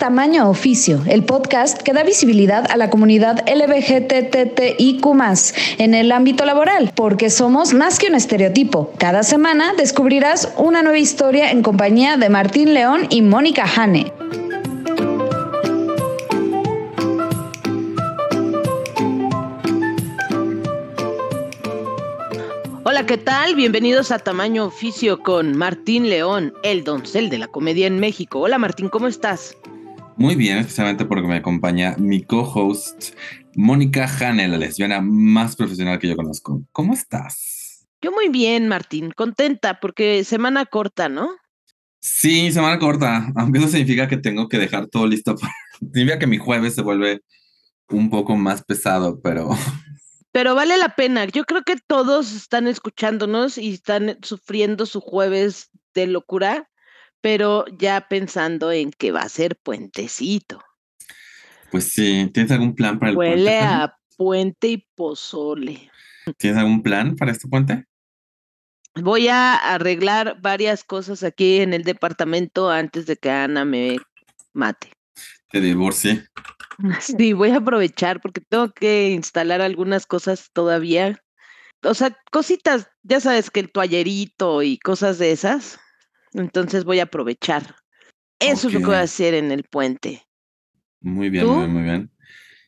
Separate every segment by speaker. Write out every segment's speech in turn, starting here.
Speaker 1: Tamaño Oficio, el podcast que da visibilidad a la comunidad LBGTTIQ en el ámbito laboral, porque somos más que un estereotipo. Cada semana descubrirás una nueva historia en compañía de Martín León y Mónica Hane.
Speaker 2: Hola, ¿qué tal? Bienvenidos a Tamaño Oficio con Martín León, el doncel de la comedia en México. Hola Martín, ¿cómo estás?
Speaker 3: Muy bien, especialmente porque me acompaña mi co-host, Mónica Hane, la lesbiana más profesional que yo conozco. ¿Cómo estás?
Speaker 2: Yo muy bien, Martín, contenta porque semana corta, ¿no?
Speaker 3: Sí, semana corta, aunque eso significa que tengo que dejar todo listo. Para... significa que mi jueves se vuelve un poco más pesado, pero...
Speaker 2: Pero vale la pena. Yo creo que todos están escuchándonos y están sufriendo su jueves de locura pero ya pensando en que va a ser puentecito.
Speaker 3: Pues sí, ¿tienes algún plan para el
Speaker 2: puente? Huele a puente y pozole.
Speaker 3: ¿Tienes algún plan para este puente?
Speaker 2: Voy a arreglar varias cosas aquí en el departamento antes de que Ana me mate.
Speaker 3: Te divorcie.
Speaker 2: Sí, voy a aprovechar porque tengo que instalar algunas cosas todavía. O sea, cositas, ya sabes que el toallerito y cosas de esas. Entonces voy a aprovechar. Eso es lo que voy a hacer en el puente.
Speaker 3: Muy bien, muy, muy bien.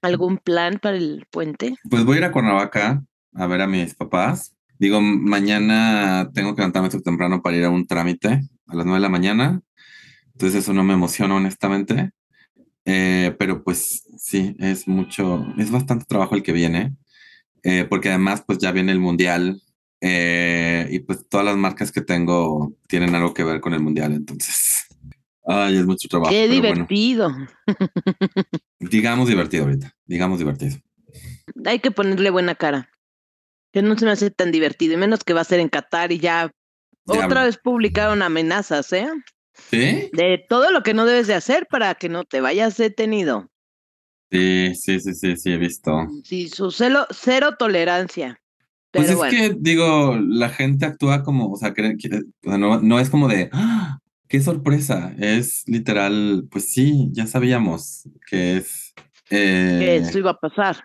Speaker 2: ¿Algún plan para el puente?
Speaker 3: Pues voy a ir a Cuernavaca a ver a mis papás. Digo, mañana tengo que levantarme temprano para ir a un trámite a las nueve de la mañana. Entonces eso no me emociona honestamente. Eh, pero pues sí, es mucho, es bastante trabajo el que viene. Eh, porque además pues ya viene el mundial eh, y pues todas las marcas que tengo tienen algo que ver con el mundial, entonces. Ay, es mucho trabajo.
Speaker 2: Qué divertido.
Speaker 3: digamos divertido ahorita, digamos divertido.
Speaker 2: Hay que ponerle buena cara. Que no se me hace tan divertido, y menos que va a ser en Qatar y ya, otra vez publicaron amenazas, ¿eh?
Speaker 3: ¿Sí?
Speaker 2: De todo lo que no debes de hacer para que no te vayas detenido.
Speaker 3: Sí, sí, sí, sí, sí, he visto.
Speaker 2: Sí, su celo, cero tolerancia.
Speaker 3: Pues es que, digo, la gente actúa como, o sea, que, no, es como de, ¡Ah! qué sorpresa, es literal, pues sí, ya sabíamos que es...
Speaker 2: Eh... Que eso iba a pasar.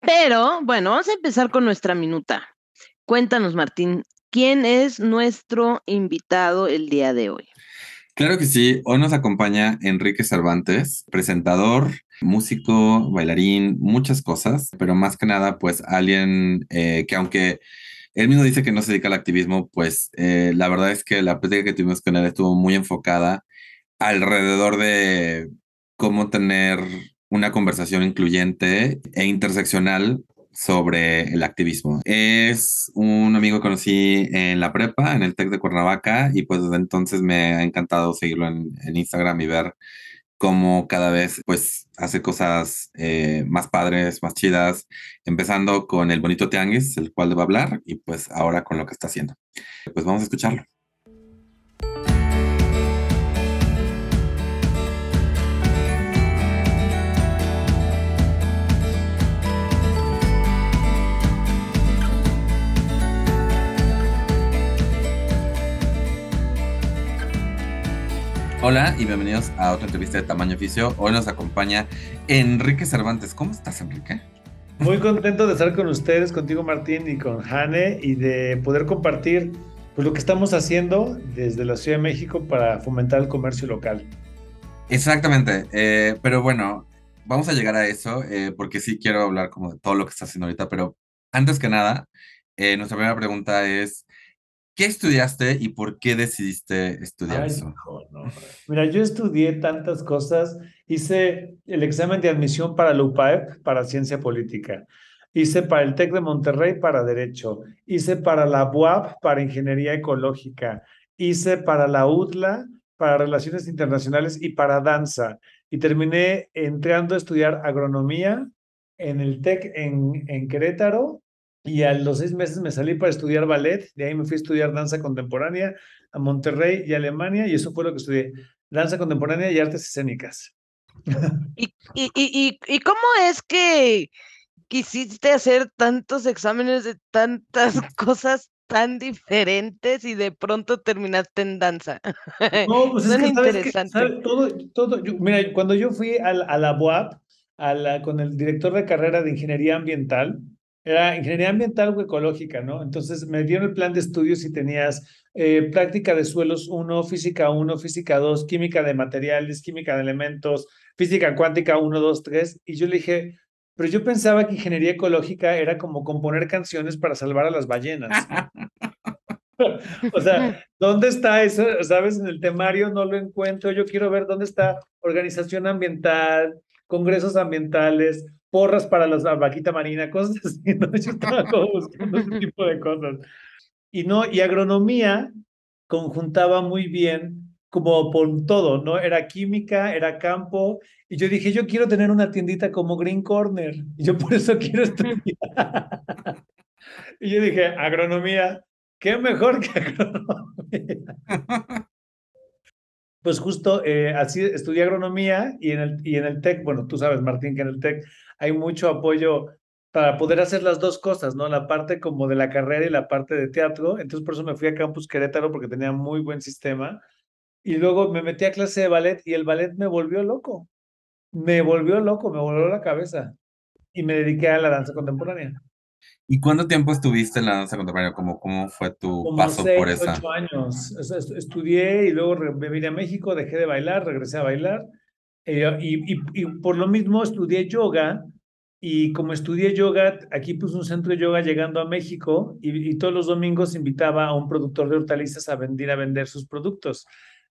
Speaker 2: Pero, bueno, vamos a empezar con nuestra minuta. Cuéntanos, Martín, ¿quién es nuestro invitado el día de hoy?
Speaker 3: Claro que sí, hoy nos acompaña Enrique Cervantes, presentador, músico, bailarín, muchas cosas, pero más que nada, pues alguien eh, que aunque él mismo dice que no se dedica al activismo, pues eh, la verdad es que la plática que tuvimos con él estuvo muy enfocada alrededor de cómo tener una conversación incluyente e interseccional sobre el activismo. Es un amigo que conocí en la prepa, en el TEC de Cuernavaca, y pues desde entonces me ha encantado seguirlo en, Instagram y ver cómo cada vez pues hace cosas eh, más padres, más chidas, empezando con el bonito tianguis, el cual a hablar, y pues ahora con lo que está haciendo. Pues vamos a escucharlo. Hola y bienvenidos a otra entrevista de Tamaño Oficio. Hoy nos acompaña Enrique Cervantes. ¿Cómo estás, Enrique?
Speaker 4: Muy contento de estar con ustedes, contigo Martín y con Jane y de poder compartir pues, lo que estamos haciendo desde la Ciudad de México para fomentar el comercio local.
Speaker 3: Exactamente, eh, pero bueno, vamos a llegar a eso eh, porque sí quiero hablar como de todo lo que está haciendo ahorita, pero antes que nada, eh, nuestra primera pregunta es, ¿Qué estudiaste y por qué decidiste estudiar eso?
Speaker 4: Mira, yo estudié tantas cosas. Hice el examen de admisión para la UPAEP, para Ciencia Política. Hice para el TEC de Monterrey para Derecho. Hice para la BUAP para Ingeniería Ecológica. Hice para la UTLA para Relaciones Internacionales y para Danza. Y terminé entrando a estudiar agronomía en el TEC en, en Querétaro y a los seis meses me salí para estudiar ballet, de ahí me fui a estudiar danza contemporánea a Monterrey y Alemania, y eso fue lo que estudié, danza contemporánea y artes escénicas.
Speaker 2: ¿Y, y, y, y cómo es que quisiste hacer tantos exámenes de tantas cosas tan diferentes y de pronto terminaste en danza.
Speaker 4: No, pues es que sabes que,
Speaker 2: interesante.
Speaker 4: sabes, todo, todo, yo- mira, cuando yo fui a, la- a la UAP, a la, con el director de carrera de ingeniería ambiental, era ingeniería ambiental o ecológica, ¿no? Entonces me dieron el plan de estudios y tenías eh, práctica de suelos 1, física 1, física 2, química de materiales, química de elementos, física cuántica 1, 2, 3, y yo le dije, pero yo pensaba que ingeniería ecológica era como componer canciones para salvar a las ballenas. O sea, ¿dónde está eso? ¿Sabes? En el temario no lo encuentro. Yo quiero ver dónde está organización ambiental, congresos ambientales, porras para la vaquita marina, cosas así. ¿no? Yo estaba como buscando ese tipo de cosas. Y no, y agronomía conjuntaba muy bien como por todo, ¿no? Era química, era campo, y yo dije, yo quiero tener una tiendita como Green Corner, y yo por eso quiero estudiar. Y yo dije, agronomía, qué mejor que agronomía. Pues justo eh, así estudié agronomía y en, el, y en el TEC, bueno, tú sabes, Martín, que en el TEC hay mucho apoyo para poder hacer las dos cosas, ¿no? La parte como de la carrera y la parte de teatro. Entonces, por eso me fui a Campus Querétaro porque tenía muy buen sistema. Y luego me metí a clase de ballet y el ballet me volvió loco. Me volvió loco, me volvió la cabeza. Y me dediqué a la danza contemporánea.
Speaker 3: ¿Y cuánto tiempo estuviste en la danza contemporánea? ¿Cómo, cómo fue tu
Speaker 4: Como
Speaker 3: paso
Speaker 4: seis,
Speaker 3: por esa?
Speaker 4: ocho años. Estudié y luego me vine a México, dejé de bailar, regresé a bailar. eh, y, y, y por lo mismo estudié yoga. Y como estudié yoga, aquí puse un centro de yoga llegando a México y, y todos los domingos invitaba a un productor de hortalizas a vender, a vender sus productos.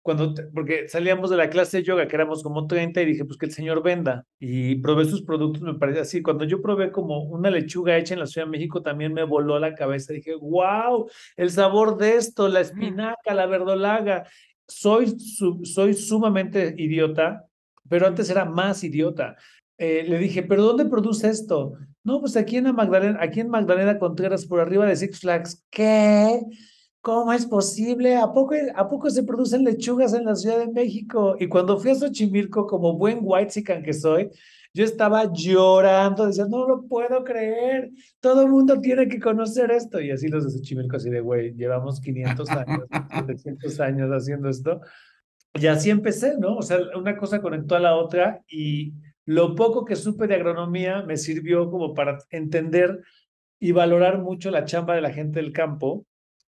Speaker 4: Cuando, te- porque salíamos de la clase de yoga, que éramos como 30, y dije, pues que el señor venda. Y probé sus productos, me parece así. Cuando yo probé como una lechuga hecha en la Ciudad de México, también me voló la cabeza. Dije, wow, el sabor de esto, la espinaca, la verdolaga. Soy, su- soy sumamente idiota, pero antes era más idiota. Eh, le dije, ¿pero dónde produce esto? No, pues aquí en la Magdalena, aquí en Magdalena Contreras, por arriba de Six Flags. ¿Qué? ¿Cómo es posible? ¿A poco, ¿A poco se producen lechugas en la Ciudad de México? Y cuando fui a Xochimilco, como buen whitezican que soy, yo estaba llorando, decía, no lo puedo creer, todo el mundo tiene que conocer esto. Y así los de Xochimilco, así de, güey, llevamos 500 años, 700 años haciendo esto. Y así empecé, ¿no? O sea, una cosa conectó a la otra y lo poco que supe de agronomía me sirvió como para entender y valorar mucho la chamba de la gente del campo.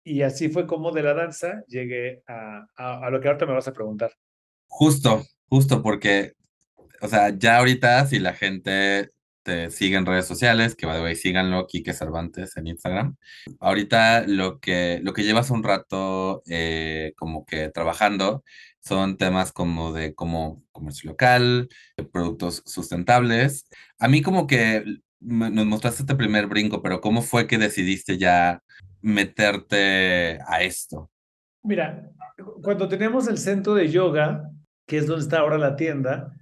Speaker 4: Y así fue como de la danza llegué a, a, lo que ahorita me vas a preguntar.
Speaker 3: Justo, justo porque, o sea, ya ahorita si la gente te sigue en redes sociales, que by the way, síganlo, Quique Cervantes en Instagram. Ahorita lo que, lo que llevas un rato eh, como que trabajando son temas como de como comercio local, de productos sustentables. A mí como que nos mostraste este primer brinco, pero ¿cómo fue que decidiste ya meterte a esto?
Speaker 4: Mira, cuando teníamos el centro de yoga, que es donde está ahora la tienda,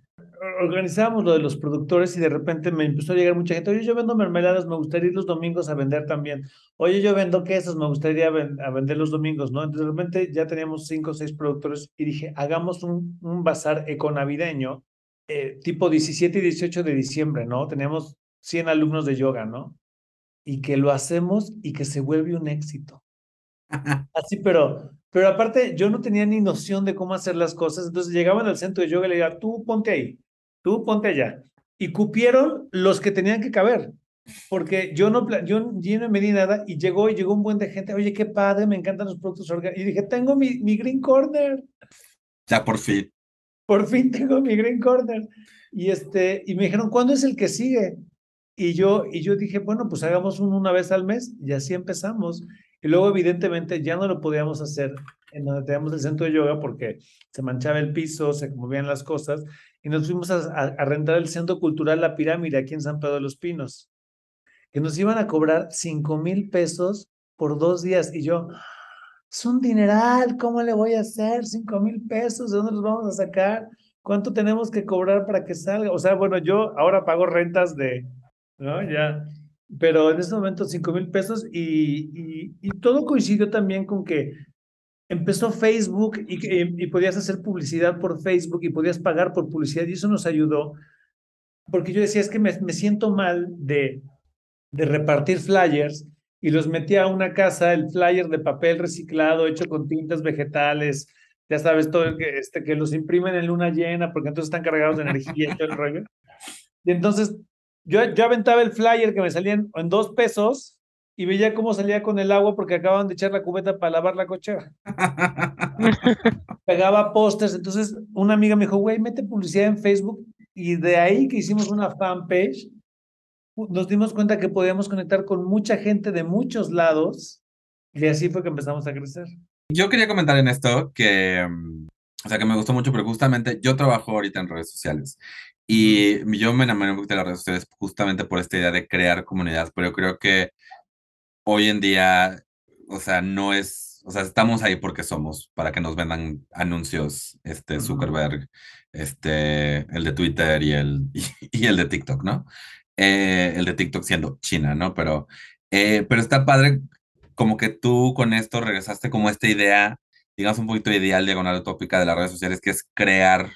Speaker 4: organizábamos lo de los productores y de repente me empezó a llegar mucha gente. Oye, yo vendo mermeladas, me gustaría ir los domingos a vender también. Oye, yo vendo quesos, me gustaría a vender los domingos, ¿no? Entonces de repente ya teníamos cinco o seis productores y dije, hagamos un, un bazar econavideño, eh, tipo 17 y 18 de diciembre, ¿no? Teníamos 100 alumnos de yoga, ¿no? Y que lo hacemos y que se vuelve un éxito. Así, pero, pero aparte yo no tenía ni noción de cómo hacer las cosas, entonces llegaban al centro de yoga y le decía, tú ponte ahí, tú ponte allá. Y cupieron los que tenían que caber, porque yo no, yo, yo no me di nada y llegó y llegó un buen de gente, oye, qué padre, me encantan los productos orgánicos. Y dije, tengo mi, mi Green Corner,
Speaker 3: Ya por fin.
Speaker 4: por fin tengo mi Green Corner. Y, este, y me dijeron, ¿cuándo es el que sigue? Y yo, y yo dije, bueno, pues hagamos uno una vez al mes y así empezamos. Y luego, evidentemente, ya no lo podíamos hacer en donde teníamos el centro de yoga porque se manchaba el piso, se movían las cosas. Y nos fuimos a, a- el centro cultural La Pirámide aquí en San Pedro de los Pinos, que nos iban a cobrar cinco mil pesos por dos días. Y yo, es un dineral, ¿cómo le voy a hacer? Cinco mil pesos, ¿de dónde los vamos a sacar? ¿Cuánto tenemos que cobrar para que salga? O sea, bueno, yo ahora pago rentas de, ¿no? Ya. Pero en ese momento cinco mil pesos y, y, y todo coincidió también con que empezó Facebook y, que- y podías hacer publicidad por Facebook y podías pagar por publicidad y eso nos ayudó porque yo decía, es que me, me siento mal de, de repartir flyers y los metía a una casa, el flyer de papel reciclado hecho con tintas vegetales, ya sabes, todo que, este, que los imprimen en luna llena porque entonces están cargados de energía y todo el rollo. Y entonces yo, yo aventaba el flyer que me salía en, en dos pesos y veía cómo salía con el agua porque acababan de echar la cubeta para lavar la cochera. Pegaba pósters, entonces una amiga me dijo, güey, mete publicidad en Facebook y de ahí que hicimos una fanpage, nos dimos cuenta que podíamos conectar con mucha gente de muchos lados y así fue que empezamos a crecer.
Speaker 3: Yo quería comentar en esto que, mm, o sea, que me gustó mucho, pero justamente yo trabajo ahorita en redes sociales y yo me enamoré un poquito de las redes sociales justamente por esta idea de crear comunidad, pero yo creo que hoy en día, o sea, no es, o sea, estamos ahí porque somos, para que nos vendan anuncios, este, Zuckerberg, este, el de Twitter y el, y, el de TikTok, ¿no? Eh, el de TikTok siendo China, ¿no? Pero, eh, pero está padre como que tú con esto regresaste como esta idea, digamos un poquito ideal, diagonal utópica de las redes sociales, que es crear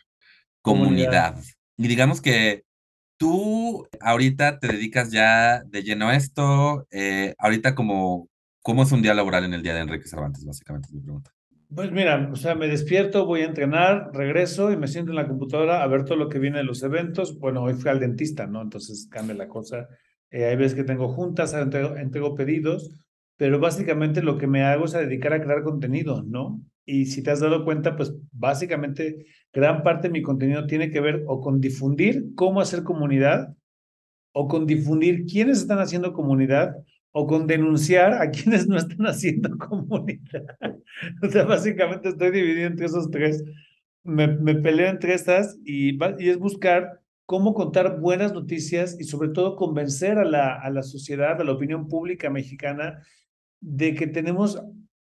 Speaker 3: comunidad. Y digamos que tú ahorita te dedicas ya de lleno a esto, eh, ahorita como, ¿cómo es un día laboral en el día de Enrique Cervantes? Básicamente es mi pregunta.
Speaker 4: Pues mira, o sea, me despierto, voy a entrenar, regreso y me siento en la computadora a ver todo lo que viene de los eventos. Bueno, hoy fui al dentista, ¿no? Entonces cambia la cosa. Eh, hay veces que tengo juntas, entrego, entrego pedidos, pero básicamente lo que me hago es a dedicar a crear contenido, ¿no? Y si te has dado cuenta, pues básicamente gran parte de mi contenido tiene que ver o con difundir cómo hacer comunidad, o con difundir quiénes están haciendo comunidad, o con denunciar a quienes no están haciendo comunidad. o sea, básicamente estoy dividido entre esos tres. Me, me peleo entre estas y, es buscar cómo contar buenas noticias y sobre todo convencer a la, a la sociedad, a la opinión pública mexicana de que tenemos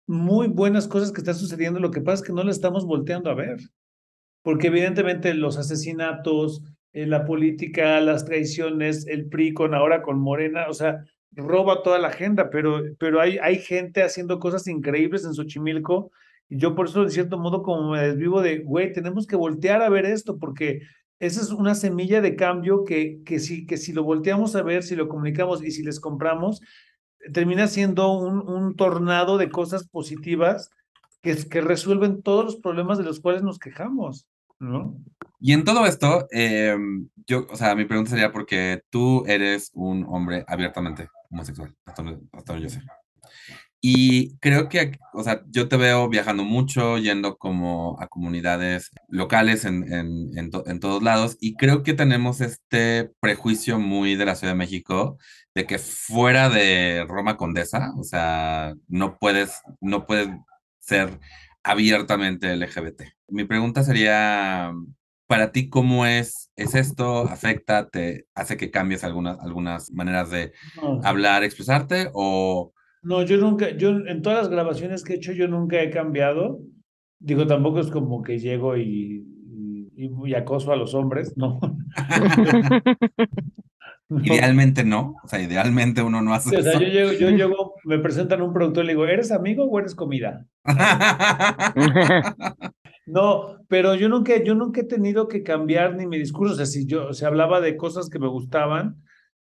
Speaker 4: muy buenas cosas que están sucediendo, lo que pasa es que no le estamos volteando a ver, porque evidentemente los asesinatos, eh, la política, las traiciones, el PRI con ahora con Morena, o sea, roba toda la agenda, pero, pero hay, hay gente haciendo cosas increíbles en Xochimilco, y yo por eso de cierto modo como me desvivo de, güey, tenemos que voltear a ver esto, porque esa es una semilla de cambio que, que, si, que si lo volteamos a ver, si lo comunicamos y si les compramos, termina siendo un, un tornado de cosas positivas que, que resuelven todos los problemas de los cuales nos quejamos, ¿no?
Speaker 3: Y en todo esto, eh, yo, o sea, mi pregunta sería porque tú eres un hombre abiertamente homosexual, hasta donde, yo sé. Y creo que, o sea, yo te veo viajando mucho, yendo como a comunidades locales en, en, en, en, todos lados, y creo que tenemos este prejuicio muy de la Ciudad de México de que fuera de Roma Condesa, o sea, no puedes, no puedes ser abiertamente LGBT. Mi pregunta sería, para ti, ¿cómo es, es esto? ¿Afecta? ¿Te hace que cambies algunas, algunas maneras de hablar, expresarte? O...
Speaker 4: No, yo nunca, yo en todas las grabaciones que he hecho, yo nunca he cambiado. Digo, tampoco es como que llego y, y, y acoso a los hombres, no.
Speaker 3: Idealmente no, o sea, idealmente uno no hace
Speaker 4: O sea, yo llego, yo llego, me presentan un productor y le digo, ¿eres amigo o eres comida? no, pero yo nunca, yo nunca he tenido que cambiar ni mi discurso, o sea, si yo, se hablaba de cosas que me gustaban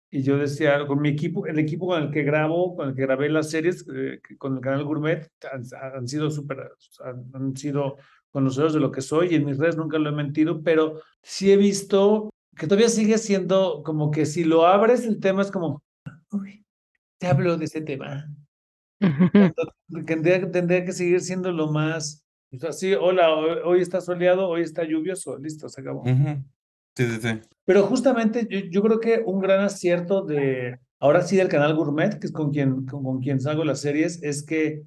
Speaker 4: y yo decía, con mi equipo, el equipo con el que grabo, con el que grabé las series, eh, con el canal Gourmet, han, sido súper, han, han sido conocedores de lo que soy y en mis redes nunca lo he mentido, pero sí he visto que todavía sigue siendo como que si lo abres el tema es como, uy, te hablo de ese tema. tendría, tendría, que seguir siendo lo más, así, hola, hoy, está soleado, hoy está lluvioso, listo, se acabó.
Speaker 3: Sí, sí, sí.
Speaker 4: Pero justamente yo, yo, creo que un gran acierto de, ahora sí del canal Gourmet, que es con quien, con, con quien salgo las series, es que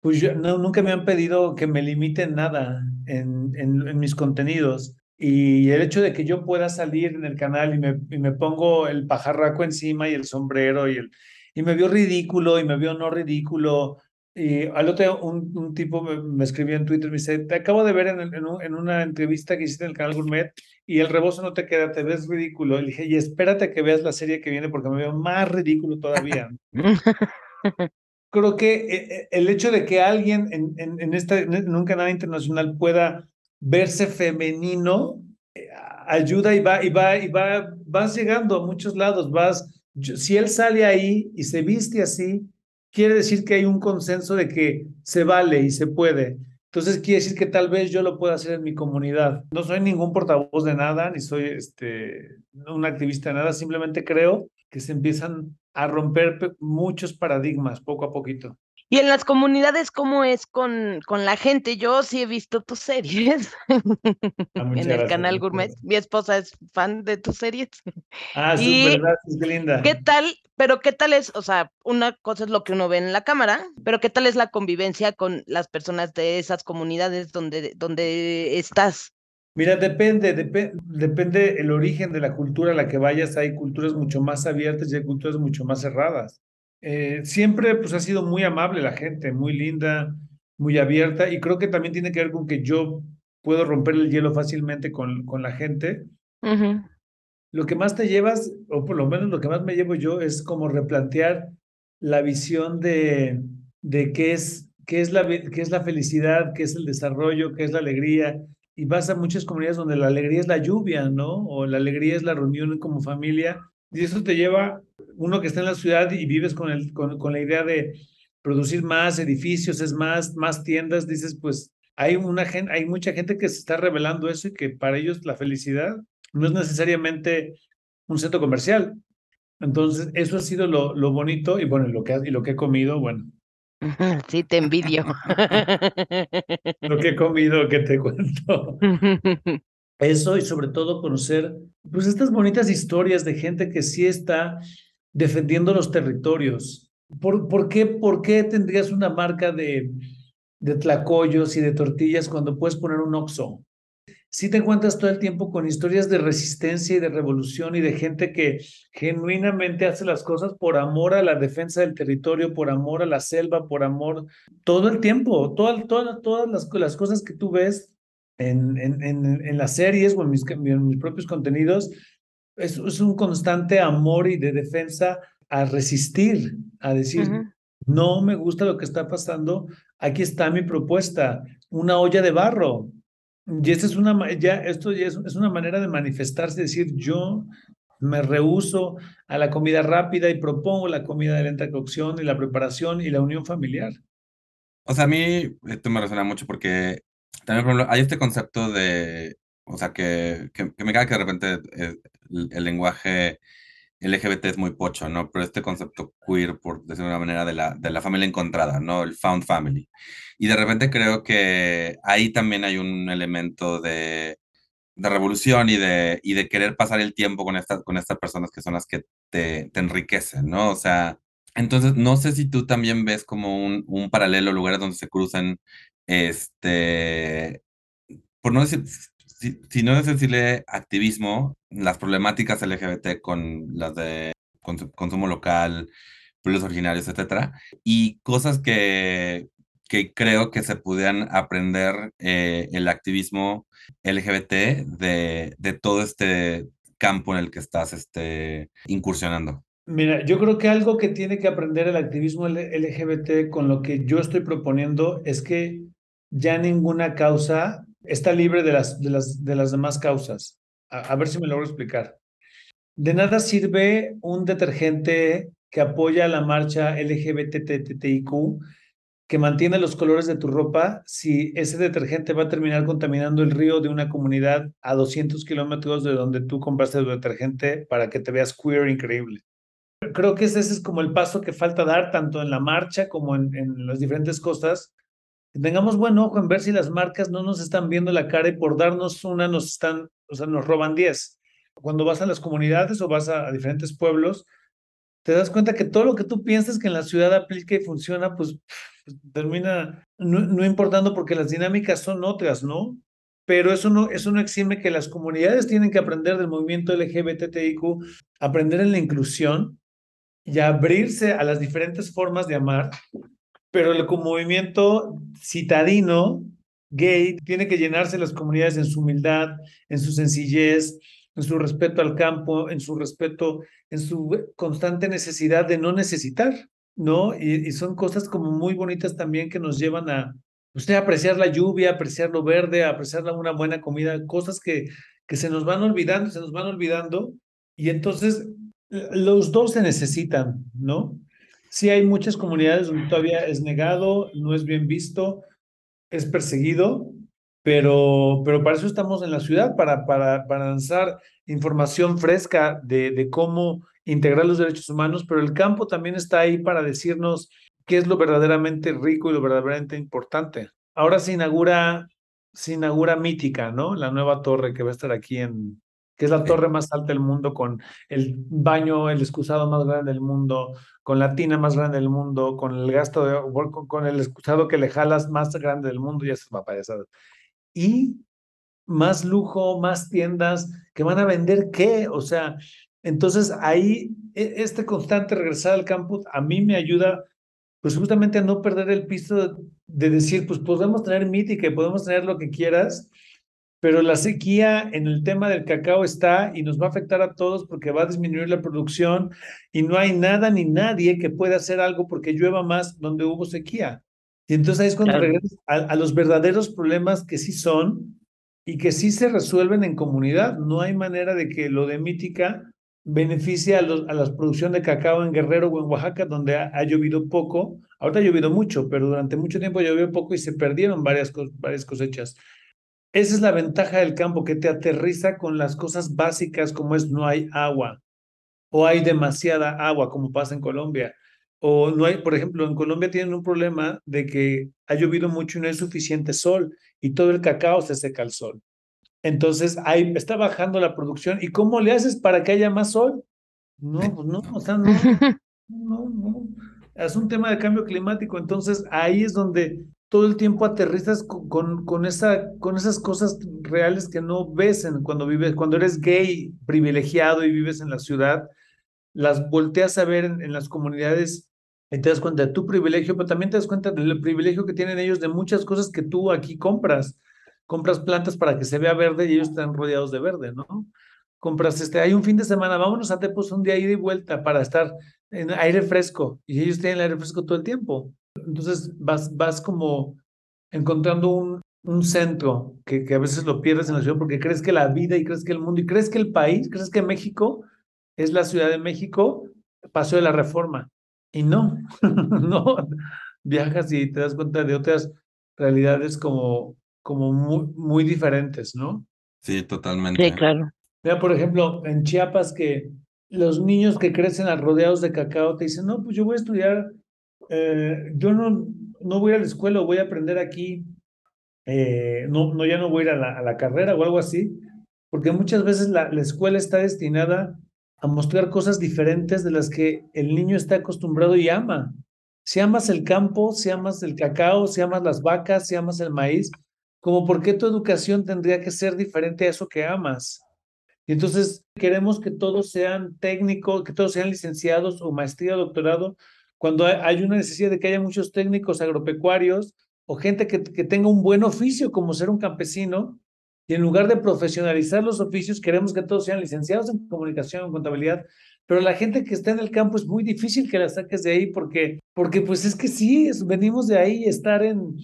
Speaker 4: pues yo, no, nunca me han pedido que me limiten nada en, en, en mis contenidos. Y el hecho de que yo pueda salir en el canal y me, y me pongo el pajarraco encima y el sombrero y, el, y me vio ridículo y me vio no ridículo. Y al otro un, un tipo me, escribió en Twitter, me dice, te acabo de ver en, en, en, una entrevista que hiciste en el canal Gourmet y el rebozo no te queda, te ves ridículo. Y dije, y espérate que veas la serie que viene porque me veo más ridículo todavía. Creo que eh, eh, el hecho de que alguien en, en, en, esta, en un canal internacional pueda verse femenino eh, ayuda y va y va y va vas llegando a muchos lados vas si él sale ahí y se viste así quiere decir que hay un consenso de que se vale y se puede. Entonces quiere decir que tal vez yo lo pueda hacer en mi comunidad. No soy ningún portavoz de nada, ni soy este, un activista de nada, simplemente creo que se empiezan a romper muchos paradigmas poco a poquito.
Speaker 2: Y en las comunidades, ¿cómo es con, con la gente? Yo sí he visto tus series ah, en el canal Gourmet. Mi esposa es fan de tus series.
Speaker 4: Ah, súper, gracias, qué linda.
Speaker 2: ¿Qué tal? Pero ¿qué tal es? O sea, una cosa es lo que uno ve en la cámara, pero ¿qué tal es la convivencia con las personas de esas comunidades donde, donde estás?
Speaker 4: Mira, depende, depende el origen de la cultura a la que vayas. Hay culturas mucho más abiertas y hay culturas mucho más cerradas. Eh, siempre pues ha sido muy amable la gente, muy linda, muy abierta y creo que también tiene que ver con que yo puedo romper el hielo fácilmente con, con la gente. Lo que más te llevas, o por lo menos lo que más me llevo yo, es como replantear la visión de, de qué, es, qué, es la, qué es la felicidad, qué es el desarrollo, qué es la alegría. Y vas a muchas comunidades donde la alegría es la lluvia, ¿no? O la alegría es la reunión como familia. Y eso te lleva uno que está en la ciudad y vives con, el, con, con la idea de producir más edificios, es más, más tiendas, dices, pues hay, una hay mucha gente que se está revelando eso y que para ellos la felicidad no es necesariamente un centro comercial. Entonces, eso ha sido lo, lo bonito y bueno, lo que, y lo que he comido, bueno.
Speaker 2: Sí, te envidio.
Speaker 4: lo que he comido, que te cuento. Eso y sobre todo conocer, pues estas bonitas historias de gente que sí está defendiendo los territorios. ¿Por, por, qué, ¿Por qué tendrías una marca de, de tlacoyos y de tortillas cuando puedes poner un oxo? Si te encuentras todo el tiempo con historias de resistencia y de revolución y de gente que genuinamente hace las cosas por amor a la defensa del territorio, por amor a la selva, por amor, todo el tiempo, todas, todas, todas las, las cosas que tú ves en, en, en, en las series o en mis, en mis propios contenidos, es, es, un constante amor y de defensa a resistir, a decir, no me gusta lo que está pasando, aquí está mi propuesta, una olla de barro. Y esta es una, ya, esto ya es, es una manera de manifestarse, decir, yo me rehuso a la comida rápida y propongo la comida de lenta cocción y la preparación y la unión familiar.
Speaker 3: O sea, a mí esto me resuena mucho porque también, por ejemplo, hay este concepto de, o sea, que, que, me cae que de repente eh, el, lenguaje LGBT es muy pocho, ¿no? Pero este concepto queer, por decirlo de una manera, de la, de la familia encontrada, ¿no? El found family. Y de repente creo que ahí también hay un elemento de, de revolución y de, y de querer pasar el tiempo con estas, con estas personas que son las que te, te enriquecen, ¿no? O sea, entonces no sé si tú también ves como un, un paralelo, lugares donde se cruzan, este, por no decir, si, no es decirle activismo, las problemáticas LGBT con las de consumo local, pueblos originarios, etcétera, y cosas que, que creo que se pudieran aprender eh, el activismo LGBT de, de todo este campo en el que estás este, incursionando.
Speaker 4: Mira, yo creo que algo que tiene que aprender el activismo LGBT con lo que yo estoy proponiendo es que ya ninguna causa está libre de las, de las, de las demás causas. A, ver si me logro explicar. De nada sirve un detergente que apoya la marcha LGBTTIQ, que mantiene los colores de tu ropa, si ese detergente va a terminar contaminando el río de una comunidad a 200 kilómetros de donde tú compraste tu detergente para que te veas queer increíble. Creo que ese es como el paso que falta dar, tanto en la marcha como en, en las diferentes cosas, tengamos buen ojo en ver si las marcas no nos están viendo la cara y por darnos una nos están, o sea, nos roban 10. Cuando vas a las comunidades o vas a, diferentes pueblos, te das cuenta que todo lo que tú piensas que en la ciudad aplica y funciona, pues, pues termina no, importando porque las dinámicas son otras, ¿no? Pero eso no, eso no exime que las comunidades tienen que aprender del movimiento LGBTIQ, aprender en la inclusión y abrirse a las diferentes formas de amar pero el movimiento citadino gay tiene que llenarse las comunidades en su humildad, en su sencillez, en su respeto al campo, en su respeto, en su constante necesidad de no necesitar, ¿no? Y, son cosas como muy bonitas también que nos llevan a usted apreciar la lluvia, apreciar lo verde, apreciar una buena comida, cosas que, que se nos van olvidando, se nos van olvidando, y entonces los dos se necesitan, ¿no? Sí hay muchas comunidades donde todavía es negado, no es bien visto, es perseguido, pero, pero para eso estamos en la ciudad, para, para, para lanzar información fresca de, de cómo integrar los derechos humanos, pero el campo también está ahí para decirnos qué es lo verdaderamente rico y lo verdaderamente importante. Ahora se inaugura, se inaugura Mítica, ¿no? La nueva torre que va a estar aquí en, que es la torre más alta del mundo, con el baño, el excusado más grande del mundo, con la tina más grande del mundo, con el gasto de, con el excusado que le jalas más grande del mundo, y esas papayasadas. Y más lujo, más tiendas que van a vender qué, o sea, entonces ahí e, este constante regresar al campus a mí me ayuda pues justamente a no perder el piso de decir, pues podemos tener mítica y podemos tener lo que quieras, pero la sequía en el tema del cacao está y nos va a afectar a todos porque va a disminuir la producción y no hay nada ni nadie que pueda hacer algo porque llueva más donde hubo sequía. Y entonces ahí es cuando regresas a, a, los verdaderos problemas que sí son y que sí se resuelven en comunidad. No hay manera de que lo de mítica beneficia a, los, a la producción de cacao en Guerrero o en Oaxaca, donde ha, llovido poco. Ahorita ha llovido mucho, pero durante mucho tiempo llovió poco y se perdieron varias, varias cosechas. Esa es la ventaja del campo, que te aterriza con las cosas básicas como es no hay agua o hay demasiada agua, como pasa en Colombia. O no hay, por ejemplo, en Colombia tienen un problema de que ha llovido mucho y no hay suficiente sol y todo el cacao se seca al sol. Entonces, ahí está bajando la producción. ¿Y cómo le haces para que haya más sol? No, pues no, o sea, no, no, no. Es un tema de cambio climático. Entonces, ahí es donde todo el tiempo aterrizas con, con, esa, con esas cosas reales que no ves en, cuando vives, cuando eres gay, privilegiado y vives en la ciudad, las volteas a ver en, en las comunidades y te das cuenta de tu privilegio, pero también te das cuenta del privilegio que tienen ellos de muchas cosas que tú aquí compras compras plantas para que se vea verde y ellos están rodeados de verde, ¿no? Compras este, hay un fin de semana, vámonos a Tepos un día ida y vuelta para estar en aire fresco y ellos tienen el aire fresco todo el tiempo. Entonces vas, vas como encontrando un, un centro que, que a veces lo pierdes en la ciudad porque crees que la vida y crees que el mundo y crees que el país, crees que México es la Ciudad de México, pasó de la reforma. Y no, no, viajas y te das cuenta de otras realidades como como muy, muy diferentes, ¿no?
Speaker 3: Sí, totalmente.
Speaker 2: Sí, claro.
Speaker 4: Mira, por ejemplo, en Chiapas que los niños que crecen rodeados de cacao te dicen, no, pues yo voy a estudiar, eh, yo no, no voy a la escuela, voy a aprender aquí, eh, no, no, ya no voy a ir a la, carrera o algo así, porque muchas veces la, la escuela está destinada a mostrar cosas diferentes de las que el niño está acostumbrado y ama. Si amas el campo, si amas el cacao, si amas las vacas, si amas el maíz, como por qué tu educación tendría que ser diferente a eso que amas. Y entonces queremos que todos sean técnicos, que todos sean licenciados o maestría doctorado, cuando hay una necesidad de que haya muchos técnicos agropecuarios o gente que, que tenga un buen oficio como ser un campesino, y en lugar de profesionalizar los oficios, queremos que todos sean licenciados en comunicación, en contabilidad, pero la gente que está en el campo es muy difícil que la saques de ahí porque, porque pues es que sí, venimos de ahí, estar en,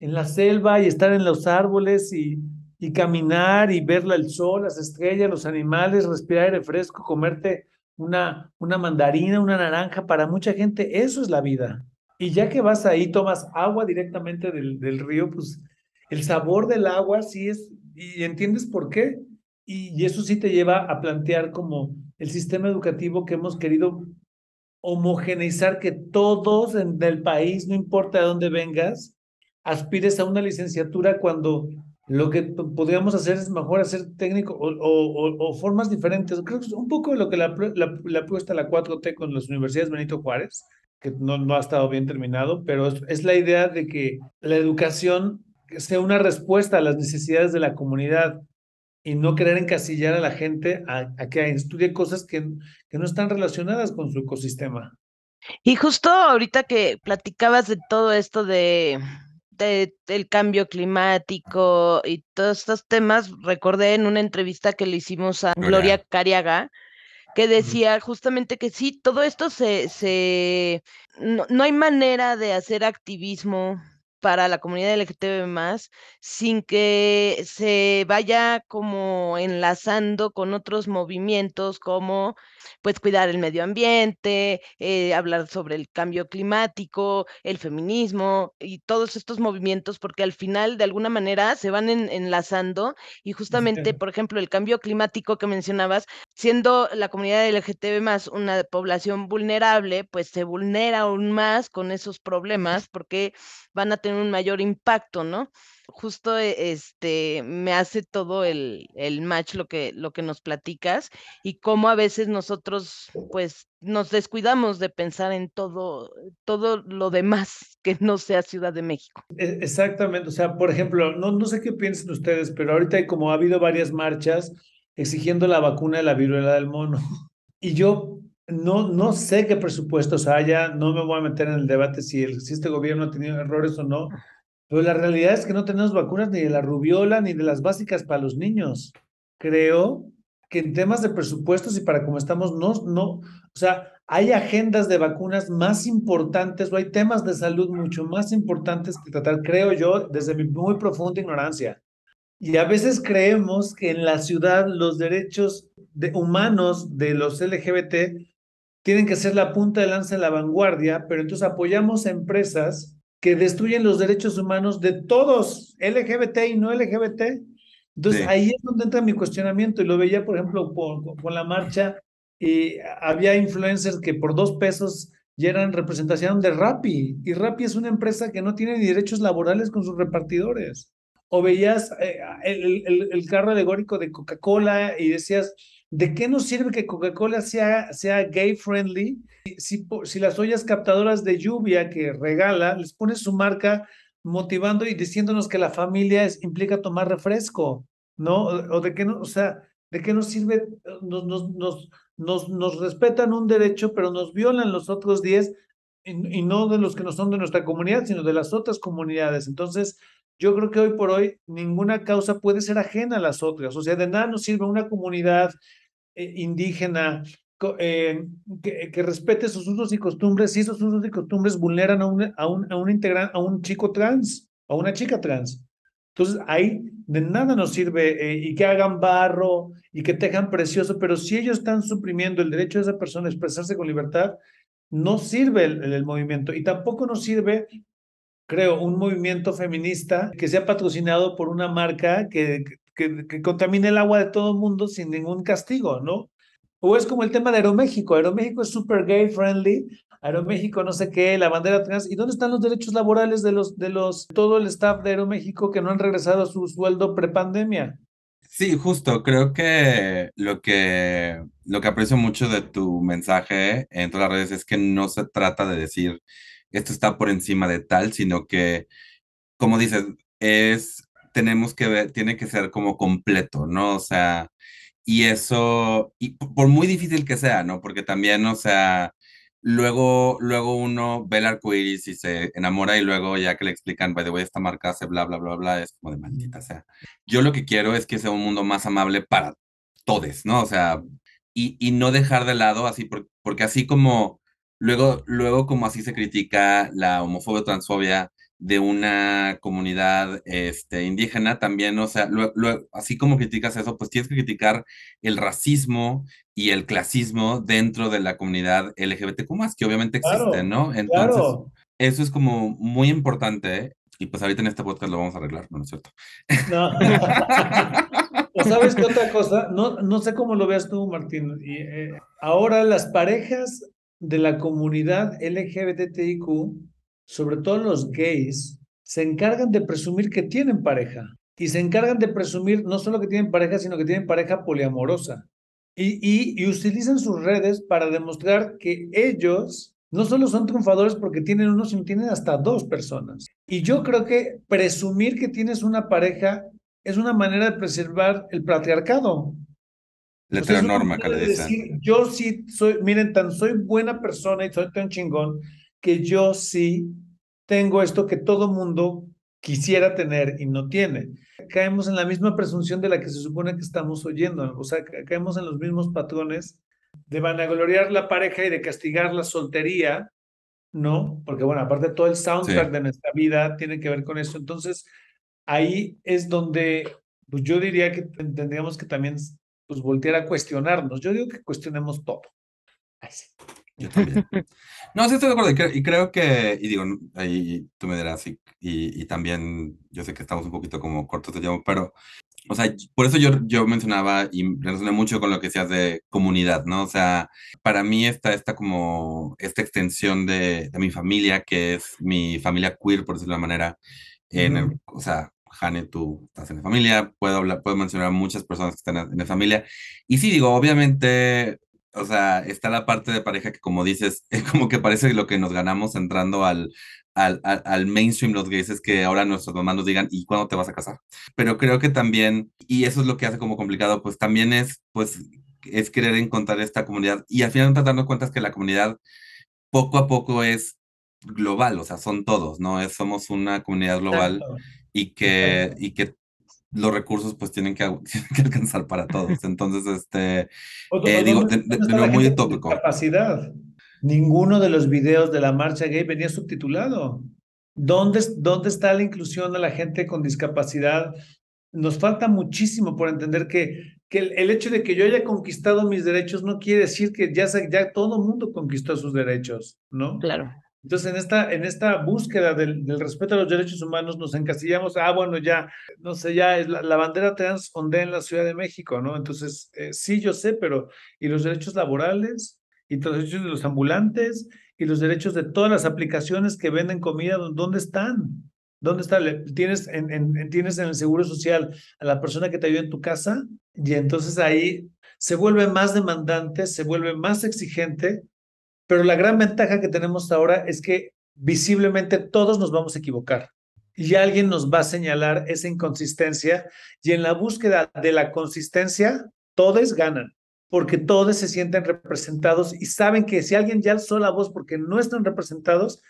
Speaker 4: en la selva y estar en los árboles y, y caminar y ver el sol, las estrellas, los animales, respirar aire fresco, comerte una, una mandarina, una naranja, para mucha gente eso es la vida. Y ya que vas ahí, tomas agua directamente del, del río, pues el sabor del agua sí es, y entiendes por qué. Y, y eso sí te lleva a plantear como el sistema educativo que hemos querido homogeneizar, que todos en el país, no importa de dónde vengas, aspires a una licenciatura cuando lo que podríamos hacer es mejor hacer técnico o, formas diferentes. Creo que es un poco lo que la, la, la apuesta la 4T con las universidades Benito Juárez, que no, no ha estado bien terminado, pero es, es, la idea de que la educación sea una respuesta a las necesidades de la comunidad y no querer encasillar a la gente a, a que estudie cosas que, que no están relacionadas con su ecosistema.
Speaker 2: Y justo ahorita que platicabas de todo esto de de, del cambio climático y todos estos temas, recordé en una entrevista que le hicimos a Gloria. Cariaga, que decía justamente que sí, todo esto se, se no, no hay manera de hacer activismo para la comunidad LGTB más sin que se vaya como enlazando con otros movimientos como pues cuidar el medio ambiente, eh, hablar sobre el cambio climático, el feminismo y todos estos movimientos, porque al final de alguna manera se van enlazando y justamente, por ejemplo, el cambio climático que mencionabas, siendo la comunidad LGTB más una población vulnerable, pues se vulnera aún más con esos problemas porque van a tener un mayor impacto, ¿no? Justo e, este me hace todo el, el match lo que, lo que nos platicas y cómo a veces nosotros pues nos descuidamos de pensar en todo, todo lo demás que no sea Ciudad de México.
Speaker 4: E, exactamente, o sea, por ejemplo, no, no sé qué piensan ustedes, pero ahorita como ha habido varias marchas exigiendo la vacuna de la viruela del mono y yo no, no sé qué presupuestos haya, no me voy a meter en el debate si, el, si este gobierno ha tenido errores o no, pero la realidad es que no tenemos vacunas ni de la rubiola ni de las básicas para los niños. Creo que en temas de presupuestos y para cómo estamos, no, no, o sea, hay agendas de vacunas más importantes o hay temas de salud mucho más importantes que tratar, creo yo, desde mi muy profunda ignorancia. Y a veces creemos que en la ciudad los derechos de, humanos de los LGBT tienen que ser la punta de lanza en la vanguardia, pero entonces apoyamos empresas que destruyen los derechos humanos de todos, LGBT y no LGBT. Entonces ahí es donde entra mi cuestionamiento y lo veía, por ejemplo, con, la marcha y había influencers que por dos pesos ya eran representación de Rappi y Rappi es una empresa que no tiene ni derechos laborales con sus repartidores. O veías eh, el, el, el carro alegórico de Coca-Cola y decías, ¿De qué nos sirve que Coca-Cola sea, sea gay friendly si, si las ollas captadoras de lluvia que regala les pone su marca motivando y diciéndonos que la familia es, implica tomar refresco, ¿no? O, de qué no, o sea, ¿de qué nos sirve? Nos, nos, nos, nos, nos respetan un derecho, pero nos violan los otros 10 y, y no de los que no son de nuestra comunidad, sino de las otras comunidades. Entonces, yo creo que hoy por hoy ninguna causa puede ser ajena a las otras. O sea, de nada nos sirve una comunidad eh, indígena, eh, que, respete sus usos y costumbres, si esos usos y costumbres vulneran a un, a un, a un, a un chico trans, a una chica trans. Entonces, ahí de nada nos sirve eh, y que hagan barro y que tejan precioso, pero si ellos están suprimiendo el derecho de esa persona a expresarse con libertad, no sirve el, el movimiento y tampoco nos sirve creo, un movimiento feminista que sea patrocinado por una marca que, que, contamine el agua de todo el mundo sin ningún castigo, ¿no? O es como el tema de Aeroméxico. Aeroméxico es super gay friendly. Aeroméxico no sé qué, la bandera trans. ¿Y dónde están los derechos laborales de los, de los, todo el staff de Aeroméxico que no han regresado a su sueldo prepandemia?
Speaker 3: Sí, justo. Creo que lo que, lo que aprecio mucho de tu mensaje en todas las redes es que no se trata de decir esto está por encima de tal, sino que, como dices, es tenemos que ver, tiene que ser como completo, ¿no? O sea, y eso, y por muy difícil que sea, ¿no? Porque también, o sea, luego, luego uno ve el arco iris y se enamora y luego ya que le explican, by the way, esta marca hace bla, bla, bla, bla, es como de maldita sea. Yo lo que quiero es que sea un mundo más amable para todos, ¿no? O sea, y, y no dejar de lado así, porque, porque así como, luego, luego como así se critica la homofobia, transfobia, de una comunidad este, indígena, también, o sea, así como criticas eso, pues tienes que criticar el racismo y el clasismo dentro de la comunidad LGBTQ que obviamente existe, ¿no? Entonces, eso es como muy importante y pues ahorita en este podcast lo vamos a arreglar, ¿no, es cierto? No.
Speaker 4: ¿Sabes qué otra cosa? No, no sé cómo lo veas tú, Martín. Y, eh, ahora las parejas de la comunidad LGBTIQ sobre todo los gays, se encargan de presumir que tienen pareja. Y se encargan de presumir no solo que tienen pareja, sino que tienen pareja poliamorosa. Y, y, utilizan sus redes para demostrar que ellos no solo son triunfadores porque tienen uno, sino tienen hasta dos personas. Y yo creo que presumir que tienes una pareja es una manera de preservar el patriarcado.
Speaker 3: La norma que le
Speaker 4: decir, Yo sí soy, miren, tan soy buena persona y soy tan chingón que yo sí tengo esto que todo mundo quisiera tener y no tiene. Caemos en la misma presunción de la que se supone que estamos oyendo, o sea, caemos en los mismos patrones de vanagloriar la pareja y de castigar la soltería ¿no? Porque bueno, aparte todo el soundtrack de nuestra vida tiene que ver con eso. Entonces, ahí es donde, pues yo diría que tendríamos que también, pues voltear a cuestionarnos. Yo digo que cuestionemos todo.
Speaker 3: Yo también. No, sí estoy de acuerdo. Y, creo que, y digo, ahí tú me dirás, y, y, también yo sé que estamos un poquito como cortos de tiempo, pero, o sea, por eso yo, yo mencionaba y relacioné mucho con lo que decías de comunidad, ¿no? O sea, para mí está esta como, esta extensión de, de mi familia, que es mi familia queer, por decirlo de una manera, en el, o sea, Jane, tú estás en la familia, puedo hablar, puedo mencionar a muchas personas que están en la familia. Y sí, digo, obviamente o sea, está la parte de pareja que como dices, es como que parece lo que nos ganamos entrando al, al, al, mainstream los gays es que ahora nuestros mamás nos digan, ¿y cuándo te vas a casar? Pero creo que también, y eso es lo que hace como complicado, pues también es, pues, es querer encontrar esta comunidad y al final nos dando cuenta que la comunidad poco a poco es global, o sea, son todos, ¿no? Es, somos una comunidad global y que, y que los recursos pues tienen que, que alcanzar para todos. Entonces, este, eh, digo, de, de, muy utópico.
Speaker 4: Capacidad. Ninguno de los videos de la marcha gay venía subtitulado. ¿Dónde, ¿Dónde está la inclusión de la gente con discapacidad? Nos falta muchísimo por entender que, que el, el, hecho de que yo haya conquistado mis derechos no quiere decir que ya, ya todo el mundo conquistó sus derechos, ¿no?
Speaker 2: Claro.
Speaker 4: Entonces, en esta, en esta búsqueda del, del, respeto a los derechos humanos, nos encasillamos, ah, bueno, ya, no sé, ya la, la bandera trans ondea en la Ciudad de México, ¿no? Entonces, eh, sí, yo sé, pero ¿y los derechos laborales? ¿Y los derechos de los ambulantes? ¿Y los derechos de todas las aplicaciones que venden comida? ¿Dónde están? ¿Dónde está? ¿Tienes en, en, ¿Tienes en el Seguro Social a la persona que te ayuda en tu casa? Y entonces ahí se vuelve más demandante, se vuelve más exigente pero la gran ventaja que tenemos ahora es que visiblemente todos nos vamos a equivocar y alguien nos va a señalar esa inconsistencia y en la búsqueda de la consistencia, todos ganan, porque todos se sienten representados y saben que si alguien ya alzó la voz porque no están representados,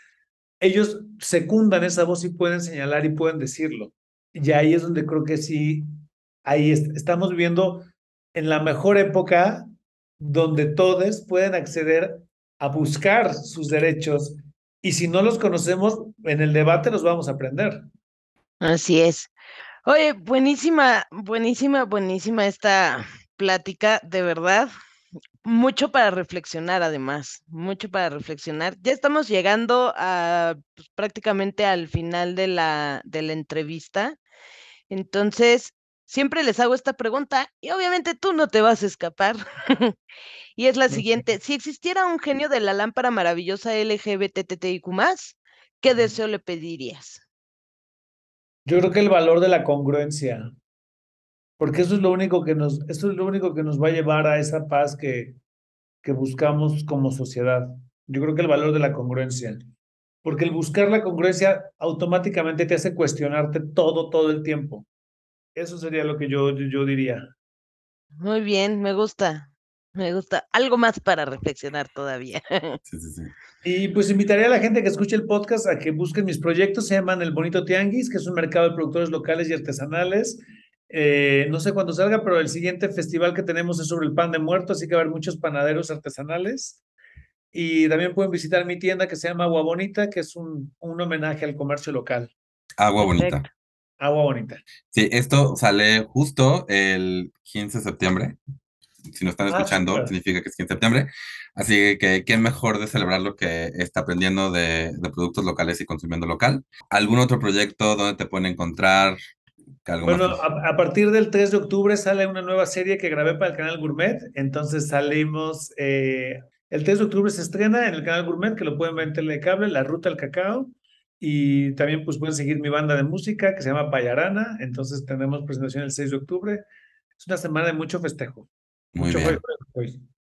Speaker 4: ellos secundan esa voz y pueden señalar y pueden decirlo. Y ahí es donde creo que sí, ahí estamos viviendo en la mejor época donde todos pueden acceder a buscar sus derechos y si no los conocemos, en el debate los vamos a aprender.
Speaker 2: Así es. Oye, buenísima, buenísima, buenísima esta plática, de verdad. Mucho para reflexionar, además, mucho para reflexionar. Ya estamos llegando a pues, prácticamente al final de la, de la entrevista. Entonces, siempre les hago esta pregunta y obviamente tú no te vas a escapar. y es la siguiente, si existiera un genio de la lámpara maravillosa LGBTTIQ+, ¿qué deseo le pedirías?
Speaker 4: Yo creo que el valor de la congruencia, porque eso es lo único que nos, eso es lo único que nos va a llevar a esa paz que, que buscamos como sociedad. Yo creo que el valor de la congruencia, porque el buscar la congruencia automáticamente te hace cuestionarte todo, todo el tiempo. Eso sería lo que yo, yo diría.
Speaker 2: Muy bien, me gusta. Me gusta. Algo más para reflexionar todavía.
Speaker 3: Sí, sí, sí.
Speaker 4: Y pues invitaría a la gente que escuche el podcast a que busquen mis proyectos. Se llaman El Bonito Tianguis, que es un mercado de productores locales y artesanales. Eh, no sé cuándo salga, pero el siguiente festival que tenemos es sobre el pan de muerto, así que va a haber muchos panaderos artesanales. Y también pueden visitar mi tienda que se llama Agua Bonita, que es un, un homenaje al comercio local.
Speaker 3: Agua Bonita.
Speaker 4: Agua bonita.
Speaker 3: Sí, esto sale justo el 15 de septiembre. Si nos están ah, escuchando, significa que es 15 de septiembre. Así que qué mejor de celebrar lo que está aprendiendo de, de, productos locales y consumiendo local. ¿Algún otro proyecto donde te pueden encontrar?
Speaker 4: bueno, a, a, partir del 3 de octubre sale una nueva serie que grabé para el canal Gourmet. Entonces salimos, eh, el 3 de octubre se estrena en el canal Gourmet, que lo pueden ver en Telecable, La Ruta al Cacao. Y también pues pueden seguir mi banda de música que se llama Payarana. Entonces tenemos presentación el 6 de octubre. Es una semana de mucho festejo.
Speaker 3: Muy
Speaker 4: mucho
Speaker 3: bien.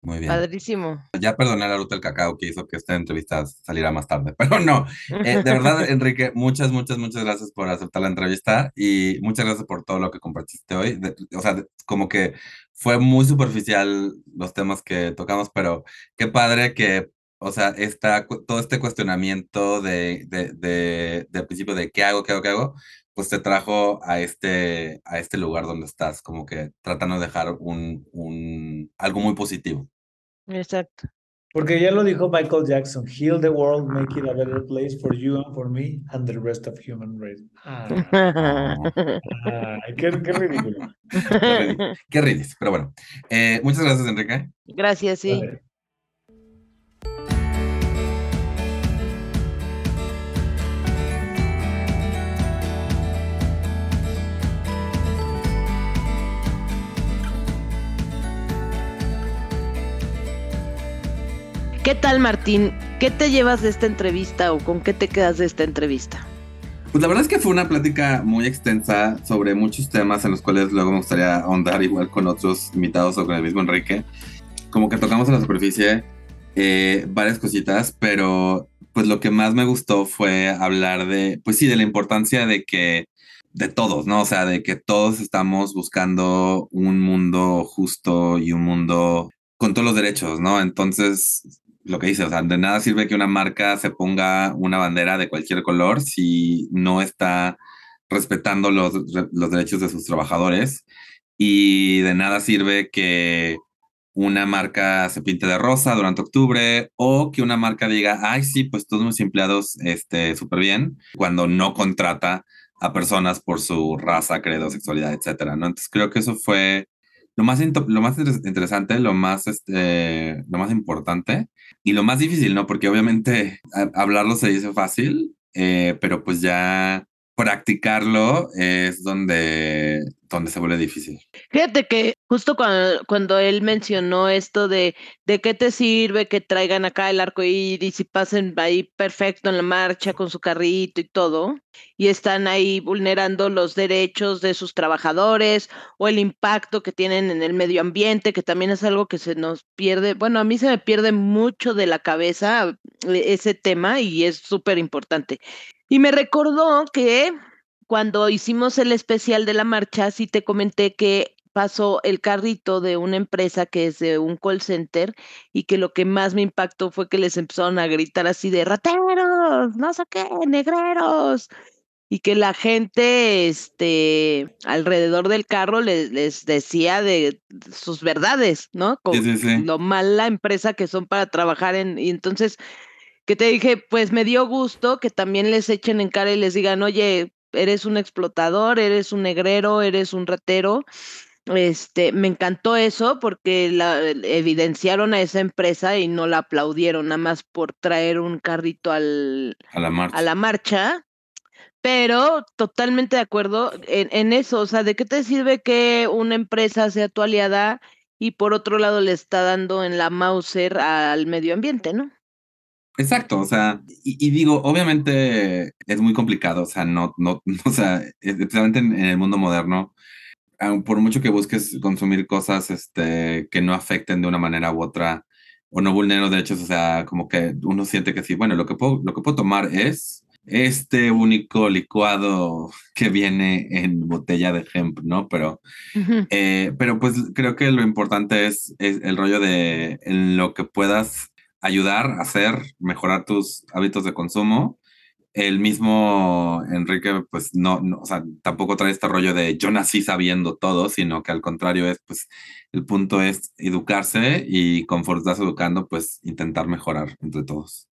Speaker 3: Muy bien.
Speaker 2: Padrísimo.
Speaker 3: Ya perdoné a la ruta del cacao que hizo que esta entrevista saliera más tarde, pero no. Eh, de verdad, Enrique, muchas, muchas, muchas gracias por aceptar la entrevista y muchas gracias por todo lo que compartiste hoy. o sea, como que fue muy superficial los temas que tocamos, pero qué padre que o sea, está todo este cuestionamiento de, de, de, de, principio de qué hago, qué hago, qué hago, pues te trajo a este, a este lugar donde estás, como que tratando de dejar un, un, algo muy positivo.
Speaker 2: Exacto.
Speaker 4: Porque ya lo dijo Michael Jackson, heal the world, make it a better place for you and for me and the rest of human race. Ah, ay, qué, qué ridículo.
Speaker 3: Qué ridículo, pero bueno. Eh, muchas gracias, Enrique.
Speaker 2: Gracias, sí.
Speaker 4: Vale.
Speaker 2: ¿Qué tal, Martín? ¿Qué te llevas de esta entrevista o con qué te quedas de esta entrevista?
Speaker 3: Pues la verdad es que fue una plática muy extensa sobre muchos temas en los cuales luego me gustaría ahondar igual con otros invitados o con el mismo Enrique. Como que tocamos en la superficie eh, varias cositas, pero pues lo que más me gustó fue hablar de, pues sí, de la importancia de que, de todos, ¿no? O sea, de que todos estamos buscando un mundo justo y un mundo con todos los derechos, ¿no? Entonces, lo que dice, o sea, de nada sirve que una marca se ponga una bandera de cualquier color si no está respetando los, los derechos de sus trabajadores y de nada sirve que una marca se pinte de rosa durante octubre o que una marca diga, ay, sí, pues todos mis empleados, este, súper bien, cuando no contrata a personas por su raza, credo, sexualidad, etcétera, ¿no? Entonces creo que eso fue lo más, lo más interesante, lo más, este, lo más importante y lo más difícil, ¿no? Porque obviamente hablarlo se dice fácil, eh, pero pues ya practicarlo es donde, donde se vuelve difícil.
Speaker 2: Fíjate que justo cuando, cuando él mencionó esto de de qué te sirve que traigan acá el arco iris y pasen ahí perfecto en la marcha con su carrito y todo, y están ahí vulnerando los derechos de sus trabajadores o el impacto que tienen en el medio ambiente, que también es algo que se nos pierde, bueno, a mí se me pierde mucho de la cabeza eh, ese tema y es súper importante. Y me recordó que cuando hicimos el especial de la marcha, sí te comenté que pasó el carrito de una empresa que es de un call center y que lo que más me impactó fue que les empezaron a gritar así de rateros, no sé qué, negreros. Y que la gente este, alrededor del carro les, les decía de sus verdades, ¿no? Con
Speaker 3: Sí, sí, sí.
Speaker 2: lo mala empresa que son para trabajar en. Y entonces que te dije, pues me dio gusto que también les echen en cara y les digan, oye, eres un explotador, eres un negrero, eres un ratero. Este, me encantó eso porque la evidenciaron a esa empresa y no la aplaudieron nada más por traer un carrito al,
Speaker 3: A la marcha.
Speaker 2: a la marcha. Pero totalmente de acuerdo en, en eso, o sea, ¿de qué te sirve que una empresa sea tu aliada y por otro lado le está dando en la Mauser al medio ambiente, ¿no?
Speaker 3: Exacto, o sea, y, y digo, obviamente es muy complicado, o sea, no, no, o sea, especialmente en, en el mundo moderno, por mucho que busques consumir cosas este, que no afecten de una manera u otra o no vulneren los derechos, o sea, como que uno siente que sí, bueno, lo que puedo, lo que puedo tomar es este único licuado que viene en botella de hemp, ¿no? Pero, eh, pero pues creo que lo importante es, es el rollo de en lo que puedas ayudar hacer, mejorar tus hábitos de consumo. El mismo Enrique, pues no, no, o sea, tampoco trae este rollo de yo nací sabiendo todo, sino que al contrario es, pues, el punto es educarse y conforme estás educando, pues, intentar mejorar entre todos.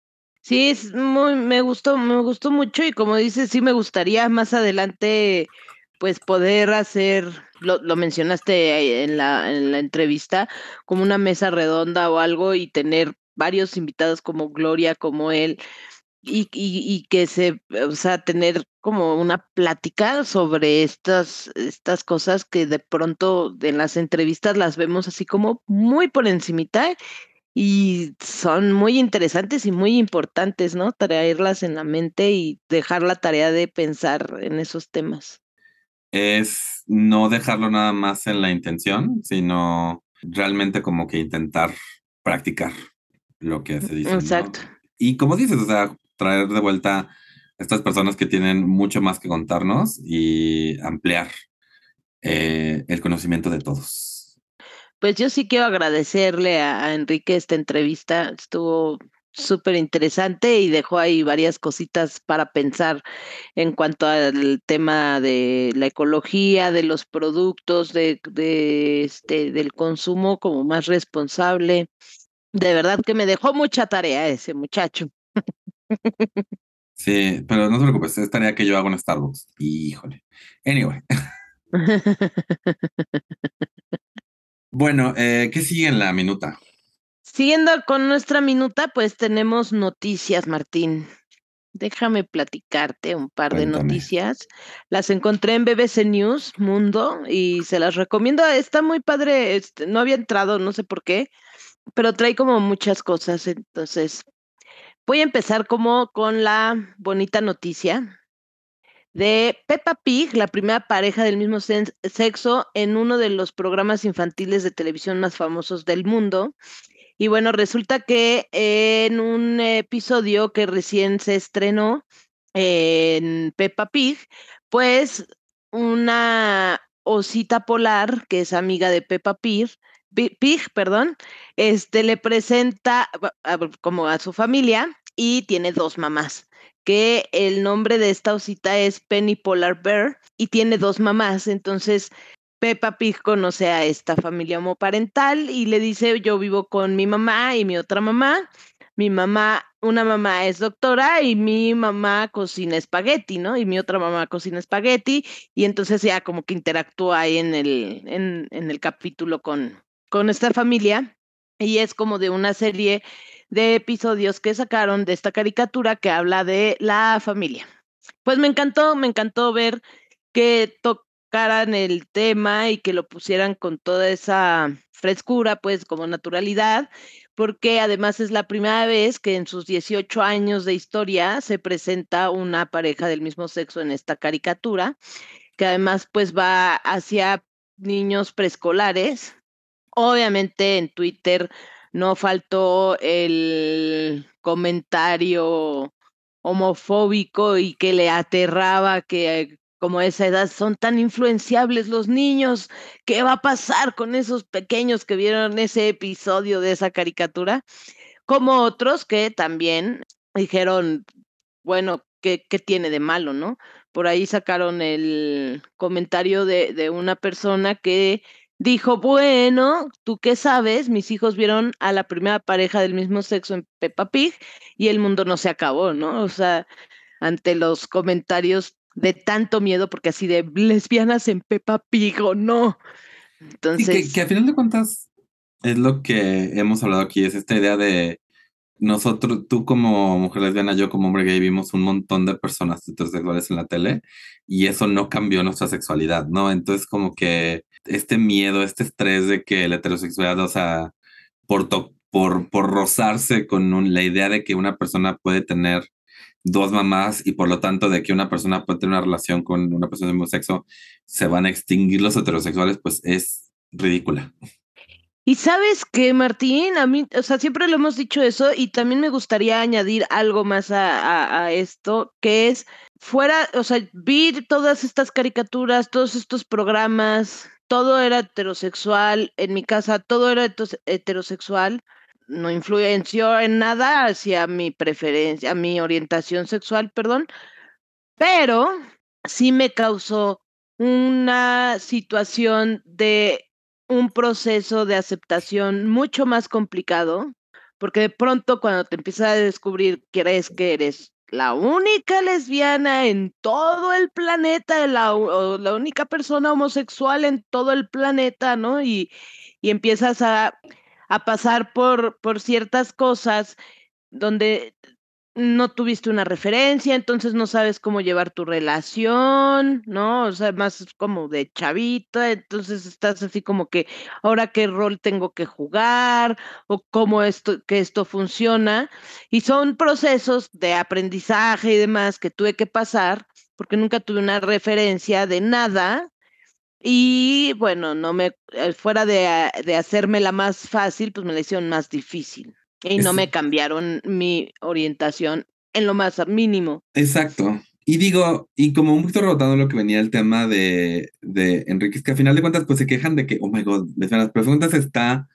Speaker 2: Sí, es muy, me gustó, me gustó mucho y como dices, sí me gustaría más adelante, pues poder hacer, lo, lo mencionaste en la, en la entrevista, como una mesa redonda o algo y tener varios invitados como Gloria, como él, y, y, que se, o sea, tener como una plática sobre estas, estas cosas que de pronto en las entrevistas las vemos así como muy por encimita y son muy interesantes y muy importantes, ¿no? Traerlas en la mente y dejar la tarea de pensar en esos temas.
Speaker 3: Es no dejarlo nada más en la intención, sino realmente como que intentar practicar lo que se dice, ¿no?
Speaker 2: Exacto.
Speaker 3: Y como dices, o sea, traer de vuelta a estas personas que tienen mucho más que contarnos y ampliar eh, el conocimiento de todos.
Speaker 2: Pues yo sí quiero agradecerle a, a Enrique esta entrevista, estuvo súper interesante y dejó ahí varias cositas para pensar en cuanto al tema de la ecología, de los productos, de, de este, del consumo como más responsable. De verdad que me dejó mucha tarea ese muchacho.
Speaker 3: Sí, pero no te preocupes, es tarea que yo hago en Starbucks. Híjole. Anyway. bueno, eh, ¿qué sigue en la minuta?
Speaker 2: Siguiendo con nuestra minuta, pues tenemos noticias, Martín. Déjame platicarte un par de noticias. Las encontré en BBC News Mundo y se las recomiendo. Está muy padre. Este, no había entrado, no sé por qué, pero trae como muchas cosas. Entonces, voy a empezar como con la bonita noticia de Peppa Pig, la primera pareja del mismo sexo en uno de los programas infantiles de televisión más famosos del mundo. Y bueno, resulta que en un episodio que recién se estrenó en Peppa Pig, pues una osita polar, que es amiga de Peppa Pig, Pig, perdón, este le presenta como a su familia y tiene dos mamás, que el nombre de esta osita es Penny Polar Bear y tiene dos mamás, entonces Peppa Pig conoce a esta familia homoparental y le dice, yo vivo con mi mamá y mi otra mamá. Mi mamá, una mamá es doctora y mi mamá cocina espagueti, ¿no? Y mi otra mamá cocina espagueti y entonces ya como que interactúa ahí en el, en, en el capítulo con, con esta familia y es como de una serie de episodios que sacaron de esta caricatura que habla de la familia. Pues me encantó, me encantó ver que tocaran el tema y que lo pusieran con toda esa frescura, pues como naturalidad, porque además es la primera vez que en sus 18 años de historia se presenta una pareja del mismo sexo en esta caricatura, que además pues va hacia niños preescolares. Obviamente en Twitter no faltó el comentario homofóbico y que le aterraba que como esa edad son tan influenciables los niños, ¿qué va a pasar con esos pequeños que vieron ese episodio de esa caricatura? Como otros que también dijeron, bueno, ¿qué, qué tiene de malo, no? Por ahí sacaron el comentario de, de una persona que dijo, bueno, ¿tú qué sabes? Mis hijos vieron a la primera pareja del mismo sexo en Peppa Pig y el mundo no se acabó, ¿no? O sea, ante los comentarios de tanto miedo, porque así de lesbianas en Peppa Pig o no.
Speaker 3: Entonces. que, que a final de cuentas es lo que hemos hablado aquí, es esta idea de nosotros, tú como mujer lesbiana, yo como hombre gay, vimos un montón de personas heterosexuales en la tele y eso no cambió nuestra sexualidad, ¿no? Entonces, como que este miedo, este estrés de que la heterosexualidad, o sea, por, por, por rozarse con la idea de que una persona puede tener dos mamás y por lo tanto de que una persona puede tener una relación con una persona del mismo sexo, se van a extinguir los heterosexuales, pues es ridícula.
Speaker 2: Y sabes que, Martín, a mí, o sea, siempre lo hemos dicho eso y también me gustaría añadir algo más a, a, esto, que es fuera, o sea, vi todas estas caricaturas, todos estos programas, todo era heterosexual, en mi casa todo era heterosexual, no influenció en nada hacia mi preferencia, mi orientación sexual, perdón, pero sí me causó una situación de un proceso de aceptación mucho más complicado, porque de pronto cuando te empiezas a descubrir, crees que eres la única lesbiana en todo el planeta, la, la única persona homosexual en todo el planeta, ¿no? Y, y empiezas a a pasar por, por ciertas cosas donde no tuviste una referencia, entonces no sabes cómo llevar tu relación, ¿no? O sea, más como de chavita, entonces estás así como que, ahora qué rol tengo que jugar o cómo esto, que esto funciona. Y son procesos de aprendizaje y demás que tuve que pasar porque nunca tuve una referencia de nada y bueno, no me, eh, fuera de, ah, de hacerme la más fácil, pues me la hicieron más difícil. Y no me cambiaron mi orientación en lo más mínimo.
Speaker 3: Exacto. Y digo, y como un poquito rebotando lo que venía el tema de, de Enrique, es que al final de cuentas, pues se quejan de que, oh my god, las preguntas está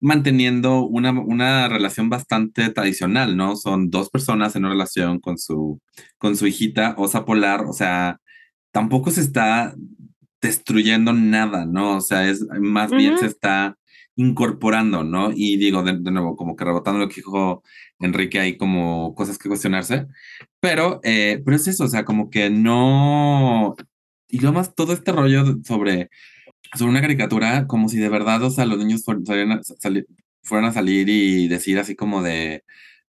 Speaker 3: manteniendo una, una relación bastante tradicional, ¿no? Son dos personas en una relación con su, con su hijita osa polar, o sea, tampoco se está destruyendo nada, ¿no? O sea, es más bien se está incorporando, ¿no? Y digo, de, nuevo, como que rebotando lo que dijo Enrique, hay como cosas que cuestionarse, pero, eh, pero es eso, o sea, como que no... Y lo más, todo este rollo sobre, sobre una caricatura, como si de verdad, o sea, los niños a, fueran a salir y decir así como de,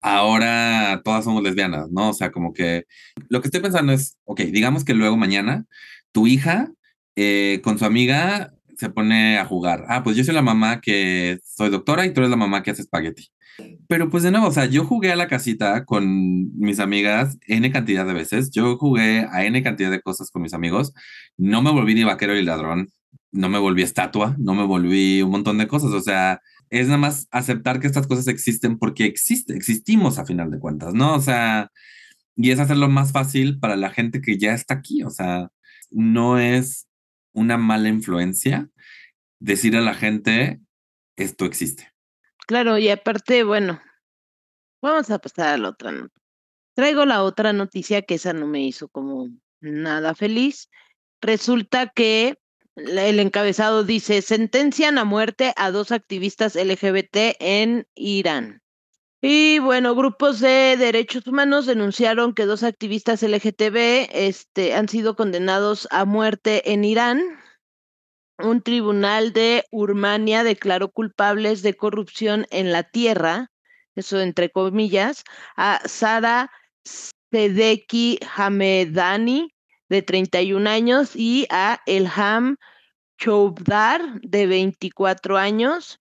Speaker 3: ahora todas somos lesbianas, ¿no? O sea, como que lo que estoy pensando es, ok, digamos que luego mañana tu hija eh, con su amiga se pone a jugar. Ah, pues yo soy la mamá que soy doctora y tú eres la mamá que hace espagueti. Pero pues de nuevo, o sea, yo jugué a la casita con mis amigas N cantidad de veces. Yo jugué a N cantidad de cosas con mis amigos. No me volví ni vaquero ni ladrón. No me volví estatua. No me volví un montón de cosas. O sea, es nada más aceptar que estas cosas existen porque existe, existimos a final de cuentas, ¿no? O sea, y es hacerlo más fácil para la gente que ya está aquí. O sea, no es una mala influencia decir a la gente, esto existe.
Speaker 2: Claro, y aparte, bueno, vamos a pasar a la otra. Traigo la otra noticia que esa no me hizo como nada feliz. Resulta que el encabezado dice, sentencian a muerte a dos activistas LGBT en Irán. Y bueno, grupos de derechos humanos denunciaron que dos activistas LGTB este, han sido condenados a muerte en Irán. Un tribunal de Urmania declaró culpables de corrupción en la tierra, eso entre comillas, a Sara Sedeki Hamedani, de 31 años, y a Elham Choudar, de 24 años.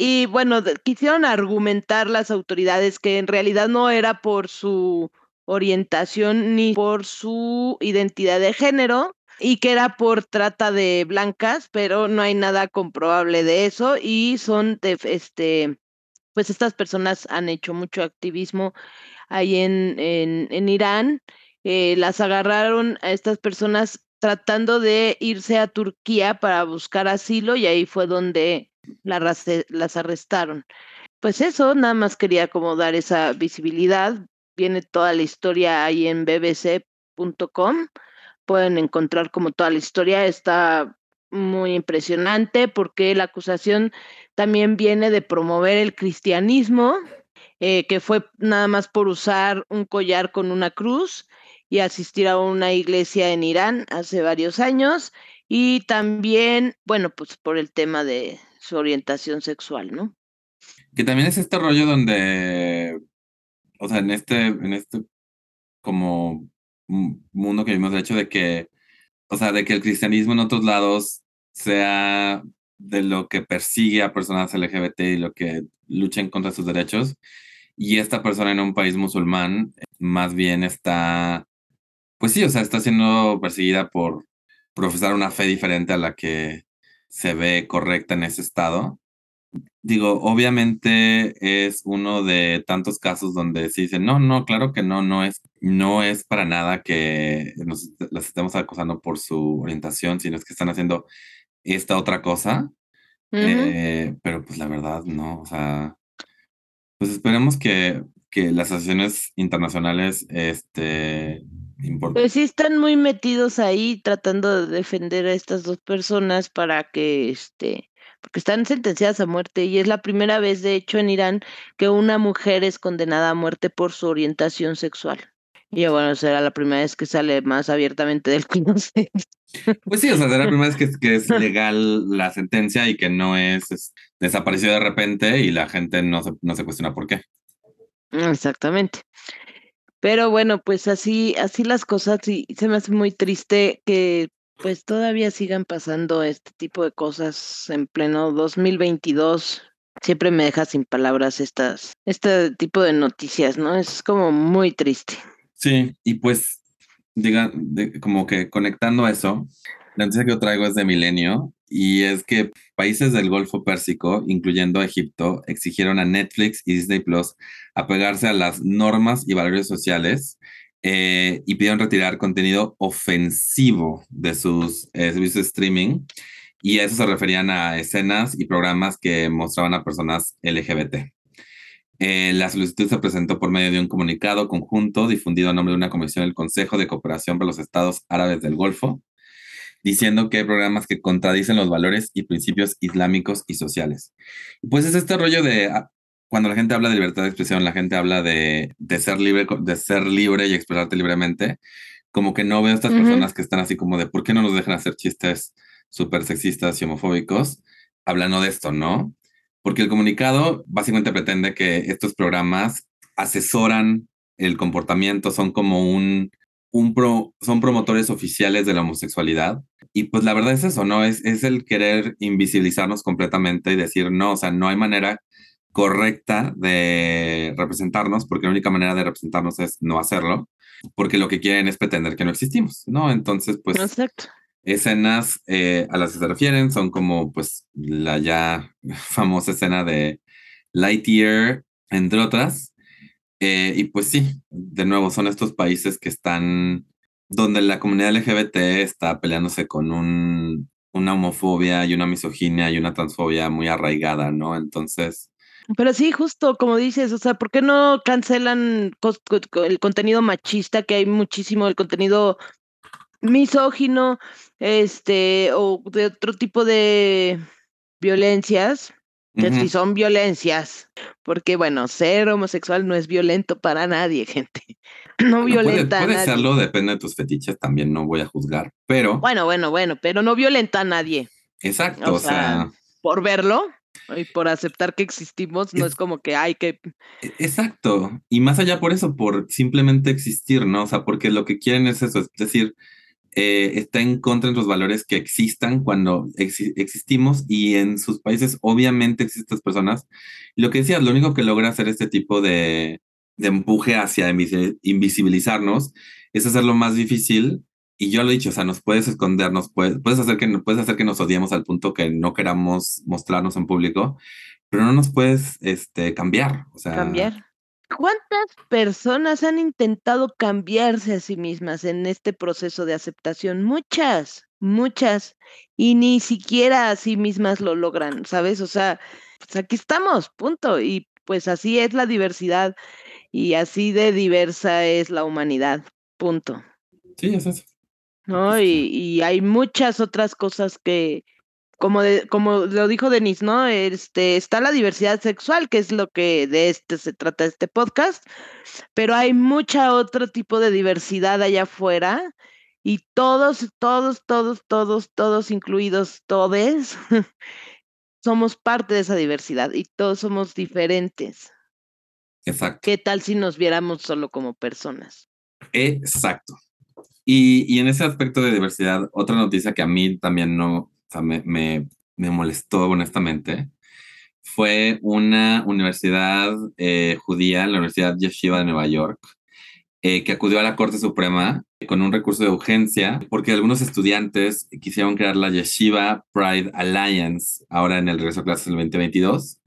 Speaker 2: Y bueno, quisieron argumentar las autoridades que en realidad no era por su orientación ni por su identidad de género y que era por trata de blancas, pero no hay nada comprobable de eso y son de este pues estas personas han hecho mucho activismo ahí en, en, Irán. Eh, las agarraron a estas personas tratando de irse a Turquía para buscar asilo y ahí fue donde las arrestaron. Pues eso, nada más quería como dar esa visibilidad. Viene toda la historia ahí en bbc.com. Pueden encontrar como toda la historia. Está muy impresionante porque la acusación también viene de promover el cristianismo, eh, que fue nada más por usar un collar con una cruz y asistir a una iglesia en Irán hace varios años. Y también, bueno, pues por el tema de, su orientación sexual, ¿no?
Speaker 3: Que también es este rollo donde, o sea, en este, en este como mundo que vimos, el hecho de que, o sea, de que el cristianismo en otros lados sea de lo que persigue a personas LGBT y lo que luchen contra sus derechos. Y esta persona en un país musulmán más bien está, pues sí, o sea, está siendo perseguida por profesar una fe diferente a la que se ve correcta en ese estado. Digo, obviamente es uno de tantos casos donde se dice, no, no, claro que no, no es, no es para nada que nos, las estemos acosando por su orientación, sino es que están haciendo esta otra cosa. Eh, pero pues la verdad, no, o sea, pues esperemos que, que las asociaciones internacionales, este,
Speaker 2: pues sí están muy metidos ahí tratando de defender a estas dos personas para que este porque están sentenciadas a muerte y es la primera vez de hecho en Irán que una mujer es condenada a muerte por su orientación sexual. Y bueno, será la primera vez que sale más abiertamente del closet.
Speaker 3: Pues sí, o sea, será la primera vez que, que es legal la sentencia y que no es, es, desapareció de repente y la gente no se, no se cuestiona por qué.
Speaker 2: Exactamente. Pero bueno, pues así, así las cosas y se me hace muy triste que pues todavía sigan pasando este tipo de cosas en pleno 2022. Siempre me deja sin palabras estas, este tipo de noticias, ¿no? Es como muy triste.
Speaker 3: Sí, y pues, diga, como que conectando a eso, la noticia que yo traigo es de Milenio y es que países del Golfo Pérsico, incluyendo Egipto, exigieron a Netflix y Disney Plus apegarse a las normas y valores sociales eh, y pidieron retirar contenido ofensivo de sus eh, servicios de streaming. Y a eso se referían a escenas y programas que mostraban a personas LGBT. Eh, la solicitud se presentó por medio de un comunicado conjunto difundido a nombre de una comisión del Consejo de Cooperación para los Estados Árabes del Golfo, diciendo que hay programas que contradicen los valores y principios islámicos y sociales. Pues es este rollo de ah, cuando la gente habla de libertad de expresión, la gente habla de, de ser libre, de ser libre y expresarte libremente. Como que no veo a estas personas que están así como de por qué no nos dejan hacer chistes súper sexistas y homofóbicos hablando de esto, ¿no? Porque el comunicado básicamente pretende que estos programas asesoran el comportamiento, son como un, un pro, son promotores oficiales de la homosexualidad. Y pues la verdad es eso, ¿no? Es, es el querer invisibilizarnos completamente y decir, no, o sea, no hay manera correcta de representarnos, porque la única manera de representarnos es no hacerlo, porque lo que quieren es pretender que no existimos, ¿no? Entonces, pues escenas eh, a las que se refieren son como pues la ya famosa escena de Lightyear, entre otras. Eh, y pues sí, de nuevo, son estos países que están donde la comunidad LGBT está peleándose con un, una homofobia y una misoginia y una transfobia muy arraigada, ¿no? Entonces,
Speaker 2: pero sí, justo como dices, o sea, ¿por qué no cancelan el contenido machista, que hay muchísimo, el contenido misógino, este, o de otro tipo de violencias, que si son violencias, porque bueno, ser homosexual no es violento para nadie, gente. No violenta
Speaker 3: puede,
Speaker 2: a nadie.
Speaker 3: serlo, depende de tus fetiches, también no voy a juzgar, pero.
Speaker 2: Bueno, bueno, bueno, pero no violenta a nadie.
Speaker 3: Exacto, o, sea,
Speaker 2: Por verlo, y por aceptar que existimos, no es, como que hay que...
Speaker 3: Exacto. Y más allá por eso, por simplemente existir, ¿no? O sea, porque lo que quieren es eso, es decir, eh, está en contra de los valores que existan cuando existimos y en sus países obviamente existen personas. Lo que decías, lo único que logra hacer este tipo de, de empuje hacia invisibilizarnos es hacerlo más difícil y yo lo he dicho, o sea, nos puedes esconder, nos puedes, puedes, hacer que, puedes hacer que nos odiemos al punto que no queramos mostrarnos en público, pero no nos puedes este, cambiar.
Speaker 2: Cambiar. ¿Cuántas personas han intentado cambiarse a sí mismas en este proceso de aceptación? Muchas, muchas. Y ni siquiera a sí mismas lo logran, ¿sabes? O sea, pues aquí estamos, punto. Y pues así es la diversidad y así de diversa es la humanidad, punto.
Speaker 3: Sí, es eso.
Speaker 2: ¿no? Y, y, hay muchas otras cosas que, como, de, como lo dijo Denise, ¿no? Este, está la diversidad sexual, que es lo que de este se trata este podcast, pero hay mucha otro tipo de diversidad allá afuera y todos, todos, todos, todos, todos, incluidos todes, somos parte de esa diversidad y todos somos diferentes.
Speaker 3: Exacto.
Speaker 2: ¿Qué tal si nos viéramos solo como personas?
Speaker 3: Exacto. Y, en ese aspecto de diversidad, otra noticia que a mí también no, sea, me, me, me molestó honestamente, fue una universidad eh, judía, la Universidad Yeshiva de Nueva York, eh, que acudió a la Corte Suprema con un recurso de urgencia porque algunos estudiantes quisieron crear la Yeshiva Pride Alliance ahora en el regreso a clases del 2022,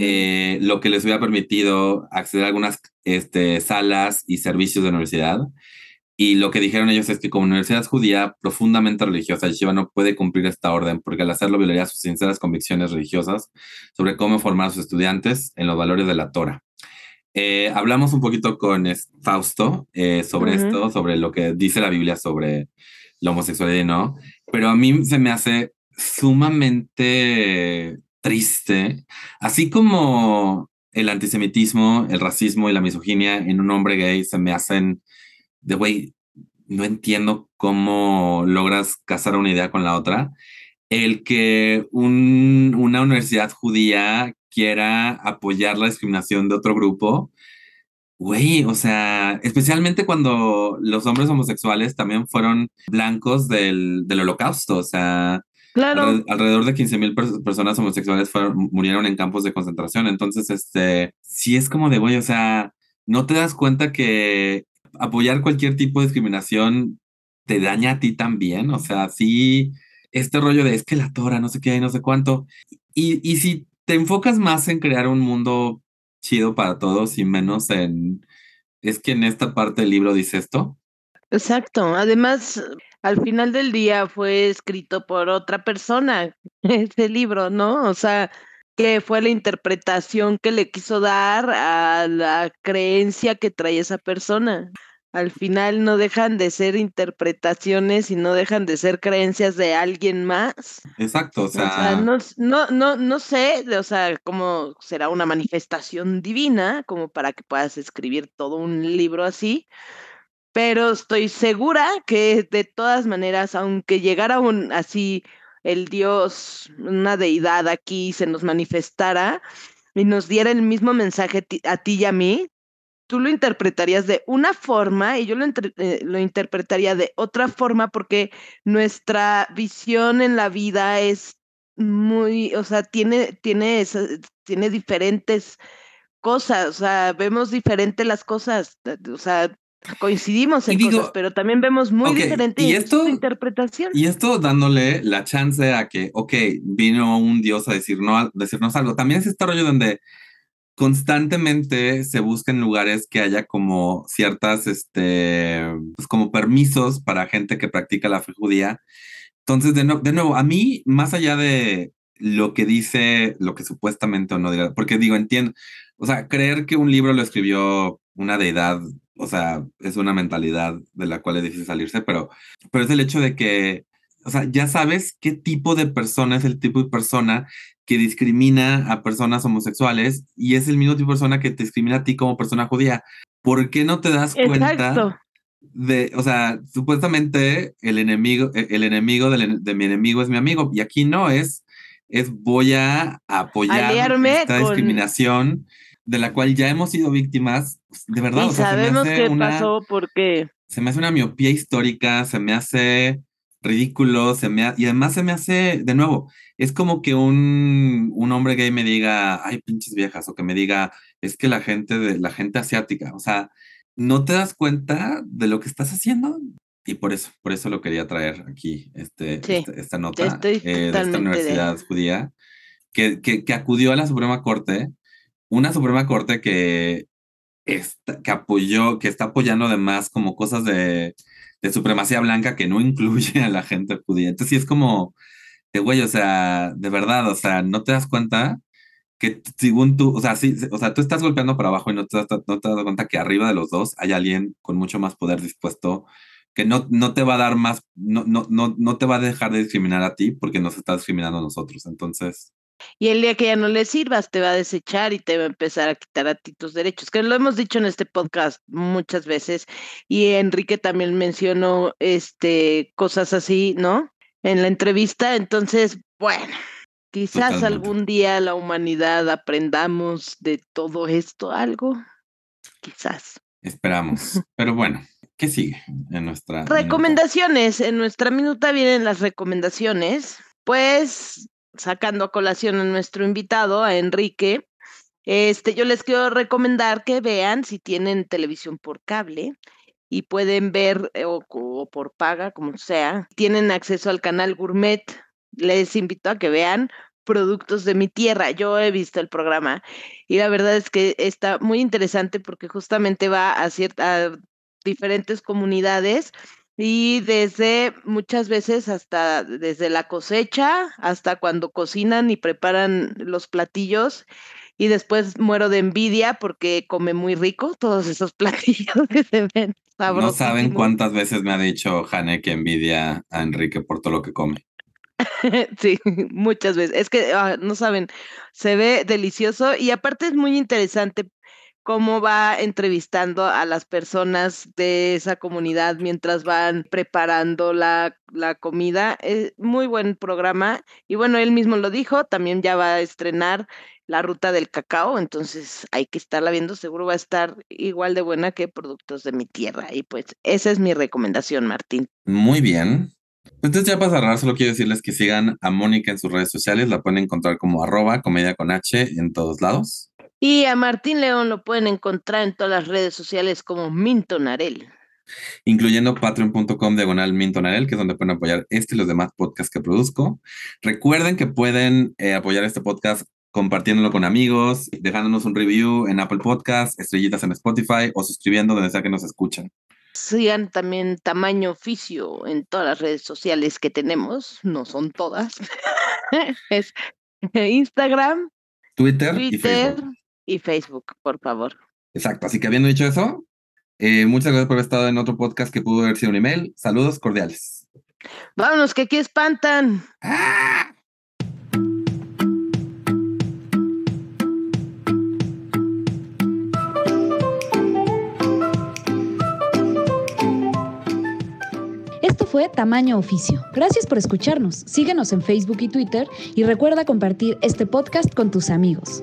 Speaker 3: eh, lo que les hubiera permitido acceder a algunas este, salas y servicios de la universidad y lo que dijeron ellos es que como universidad judía profundamente religiosa, Yeshiva no puede cumplir esta orden porque al hacerlo violaría sus sinceras convicciones religiosas sobre cómo formar a sus estudiantes en los valores de la Torah. Eh, hablamos un poquito con Fausto eh, sobre esto, sobre lo que dice la Biblia sobre la homosexualidad y no, pero a mí se me hace sumamente triste, así como el antisemitismo, el racismo y la misoginia en un hombre gay se me hacen de, güey, no entiendo cómo logras casar una idea con la otra. El que una universidad judía quiera apoyar la discriminación de otro grupo, güey, o sea, especialmente cuando los hombres homosexuales también fueron blancos del, del holocausto, o sea,
Speaker 2: Claro.
Speaker 3: Alrededor de 15 mil personas homosexuales fueron, murieron en campos de concentración. Entonces, este, sí es como de, güey, o sea, no te das cuenta que apoyar cualquier tipo de discriminación te daña a ti también. O sea, sí, este rollo de es que la tora, no sé qué, no sé cuánto. Y, y si te enfocas más en crear un mundo chido para todos y menos en, es que en esta parte del libro dice esto.
Speaker 2: Exacto. Además, al final del día fue escrito por otra persona, ese libro, ¿no? O sea, que fue la interpretación que le quiso dar a la creencia que trae esa persona al final no dejan de ser interpretaciones y no dejan de ser creencias de alguien más.
Speaker 3: Exacto, o
Speaker 2: O sea,
Speaker 3: sea,
Speaker 2: no, no, no, no sé, o sea, cómo será una manifestación divina, como para que puedas escribir todo un libro así, pero estoy segura que de todas maneras, aunque llegara un así el Dios, una deidad aquí se nos manifestara y nos diera el mismo mensaje a ti y a mí, tú lo interpretarías de una forma y yo lo, eh, lo interpretaría de otra forma porque nuestra visión en la vida es muy, o sea, tiene, tiene, tiene diferentes cosas, o sea, vemos diferente las cosas, o sea, coincidimos en
Speaker 3: digo,
Speaker 2: cosas, pero también vemos muy
Speaker 3: ok,
Speaker 2: diferente
Speaker 3: y esto-
Speaker 2: tu interpretación.
Speaker 3: Y esto dándole la chance a que, ok, vino un dios a decirnos, decirnos algo. También es este rollo donde constantemente se buscan lugares que haya como ciertas, este, pues como permisos para gente que practica la fe judía. Entonces, de, no- de nuevo, a mí, más allá de lo que dice, lo que supuestamente o no diga, porque digo, entiendo, o sea, creer que un libro lo escribió una deidad, o sea, es una mentalidad de la cual es difícil salirse, pero, pero es el hecho de que, o sea, ya sabes qué tipo de persona es el tipo de persona que discrimina a personas homosexuales y es el mismo tipo de persona que te discrimina a ti como persona judía. ¿Por qué no te das cuenta?
Speaker 2: Exacto.
Speaker 3: de, o sea, supuestamente el enemigo, e- el enemigo en- de, mi enemigo es mi amigo, y aquí no es, es voy a apoyar
Speaker 2: Aliarme
Speaker 3: esta
Speaker 2: con-
Speaker 3: discriminación de la cual ya hemos sido víctimas, de verdad,
Speaker 2: y
Speaker 3: o sea, se me
Speaker 2: sabemos
Speaker 3: hace
Speaker 2: qué
Speaker 3: una,
Speaker 2: pasó porque
Speaker 3: se me hace una miopía histórica, se me hace ridículo, se me ha- y además se me hace, de nuevo, es como que un, un hombre gay me diga, ay, pinches viejas, o que me diga, es que la gente de la gente asiática, o sea, no te das cuenta de lo que estás haciendo. Y por eso, por eso lo quería traer aquí, este,
Speaker 2: Sí,
Speaker 3: este- esta nota eh, de esta
Speaker 2: de-
Speaker 3: universidad judía, que, que, que acudió a la Suprema Corte, una Suprema Corte que, está, que apoyó, que está apoyando además como cosas de, supremacía blanca que no incluye a la gente judía. Entonces sí es como, de güey, o sea, de verdad, o sea, no te das cuenta que según tú, o sea, sí, o sea, tú estás golpeando para abajo y no te, das- no te das cuenta que arriba de los dos hay alguien con mucho más poder dispuesto que no, no te va a dar más, no, no, no, no te va a dejar de discriminar a ti porque nos está discriminando a nosotros. Entonces,
Speaker 2: Y el día que ya no le sirvas, te va a desechar y te va a empezar a quitar a ti tus derechos, que lo hemos dicho en este podcast muchas veces. Y Enrique también mencionó este, cosas así, ¿no? En la entrevista. Entonces, bueno, quizás
Speaker 3: Totalmente.
Speaker 2: algún día la humanidad aprendamos de todo esto algo. Quizás.
Speaker 3: esperamos. Pero bueno, ¿qué sigue en nuestra minuta?
Speaker 2: Recomendaciones. En nuestra minuta vienen las recomendaciones. Pues, sacando a colación a nuestro invitado, a Enrique, este, yo les quiero recomendar que vean si tienen televisión por cable y pueden ver eh, o, o por paga, como sea. Tienen acceso al canal Gourmet. Les invito a que vean productos de mi tierra. Yo he visto el programa y la verdad es que está muy interesante porque justamente va a ciertas diferentes comunidades y desde muchas veces hasta desde la cosecha hasta cuando cocinan y preparan los platillos y después muero de envidia porque come muy rico todos esos platillos que se ven
Speaker 3: No
Speaker 2: sabrosos.
Speaker 3: saben cuántas veces me ha dicho Jane que envidia a Enrique por todo lo que come.
Speaker 2: Sí, muchas veces. Es que ah, no saben, se ve delicioso y aparte es muy interesante cómo va entrevistando a las personas de esa comunidad mientras van preparando la, la comida. Es muy buen programa y bueno, él mismo lo dijo, también ya va a estrenar la ruta del cacao, entonces hay que estarla viendo, seguro va a estar igual de buena que productos de mi tierra y pues esa es mi recomendación, Martín.
Speaker 3: Muy bien. Entonces ya para cerrar, solo quiero decirles que sigan a Mónica en sus redes sociales. La pueden encontrar como arroba comedia con H en todos lados.
Speaker 2: Y a Martín León lo pueden encontrar en todas las redes sociales como Minton Arel.
Speaker 3: incluyendo patreon.com diagonal mintonarel, que es donde pueden apoyar este y los demás podcasts que produzco. Recuerden que pueden eh, apoyar este podcast compartiéndolo con amigos, dejándonos un review en Apple Podcast, estrellitas en Spotify o suscribiendo donde sea que nos escuchen.
Speaker 2: Sigan también Tamaño Oficio en todas las redes sociales que tenemos, no son todas. es Instagram,
Speaker 3: Twitter, y
Speaker 2: Twitter
Speaker 3: Facebook.
Speaker 2: Y Facebook, por favor.
Speaker 3: Exacto. Así que habiendo dicho eso, Eh, muchas gracias por haber estado en otro podcast que pudo haber sido un email. Saludos cordiales.
Speaker 2: Vámonos, que aquí espantan.
Speaker 3: ¡Ah!
Speaker 1: Esto fue Tamaño Oficio. Gracias por escucharnos. Síguenos en Facebook y Twitter y recuerda compartir este podcast con tus amigos.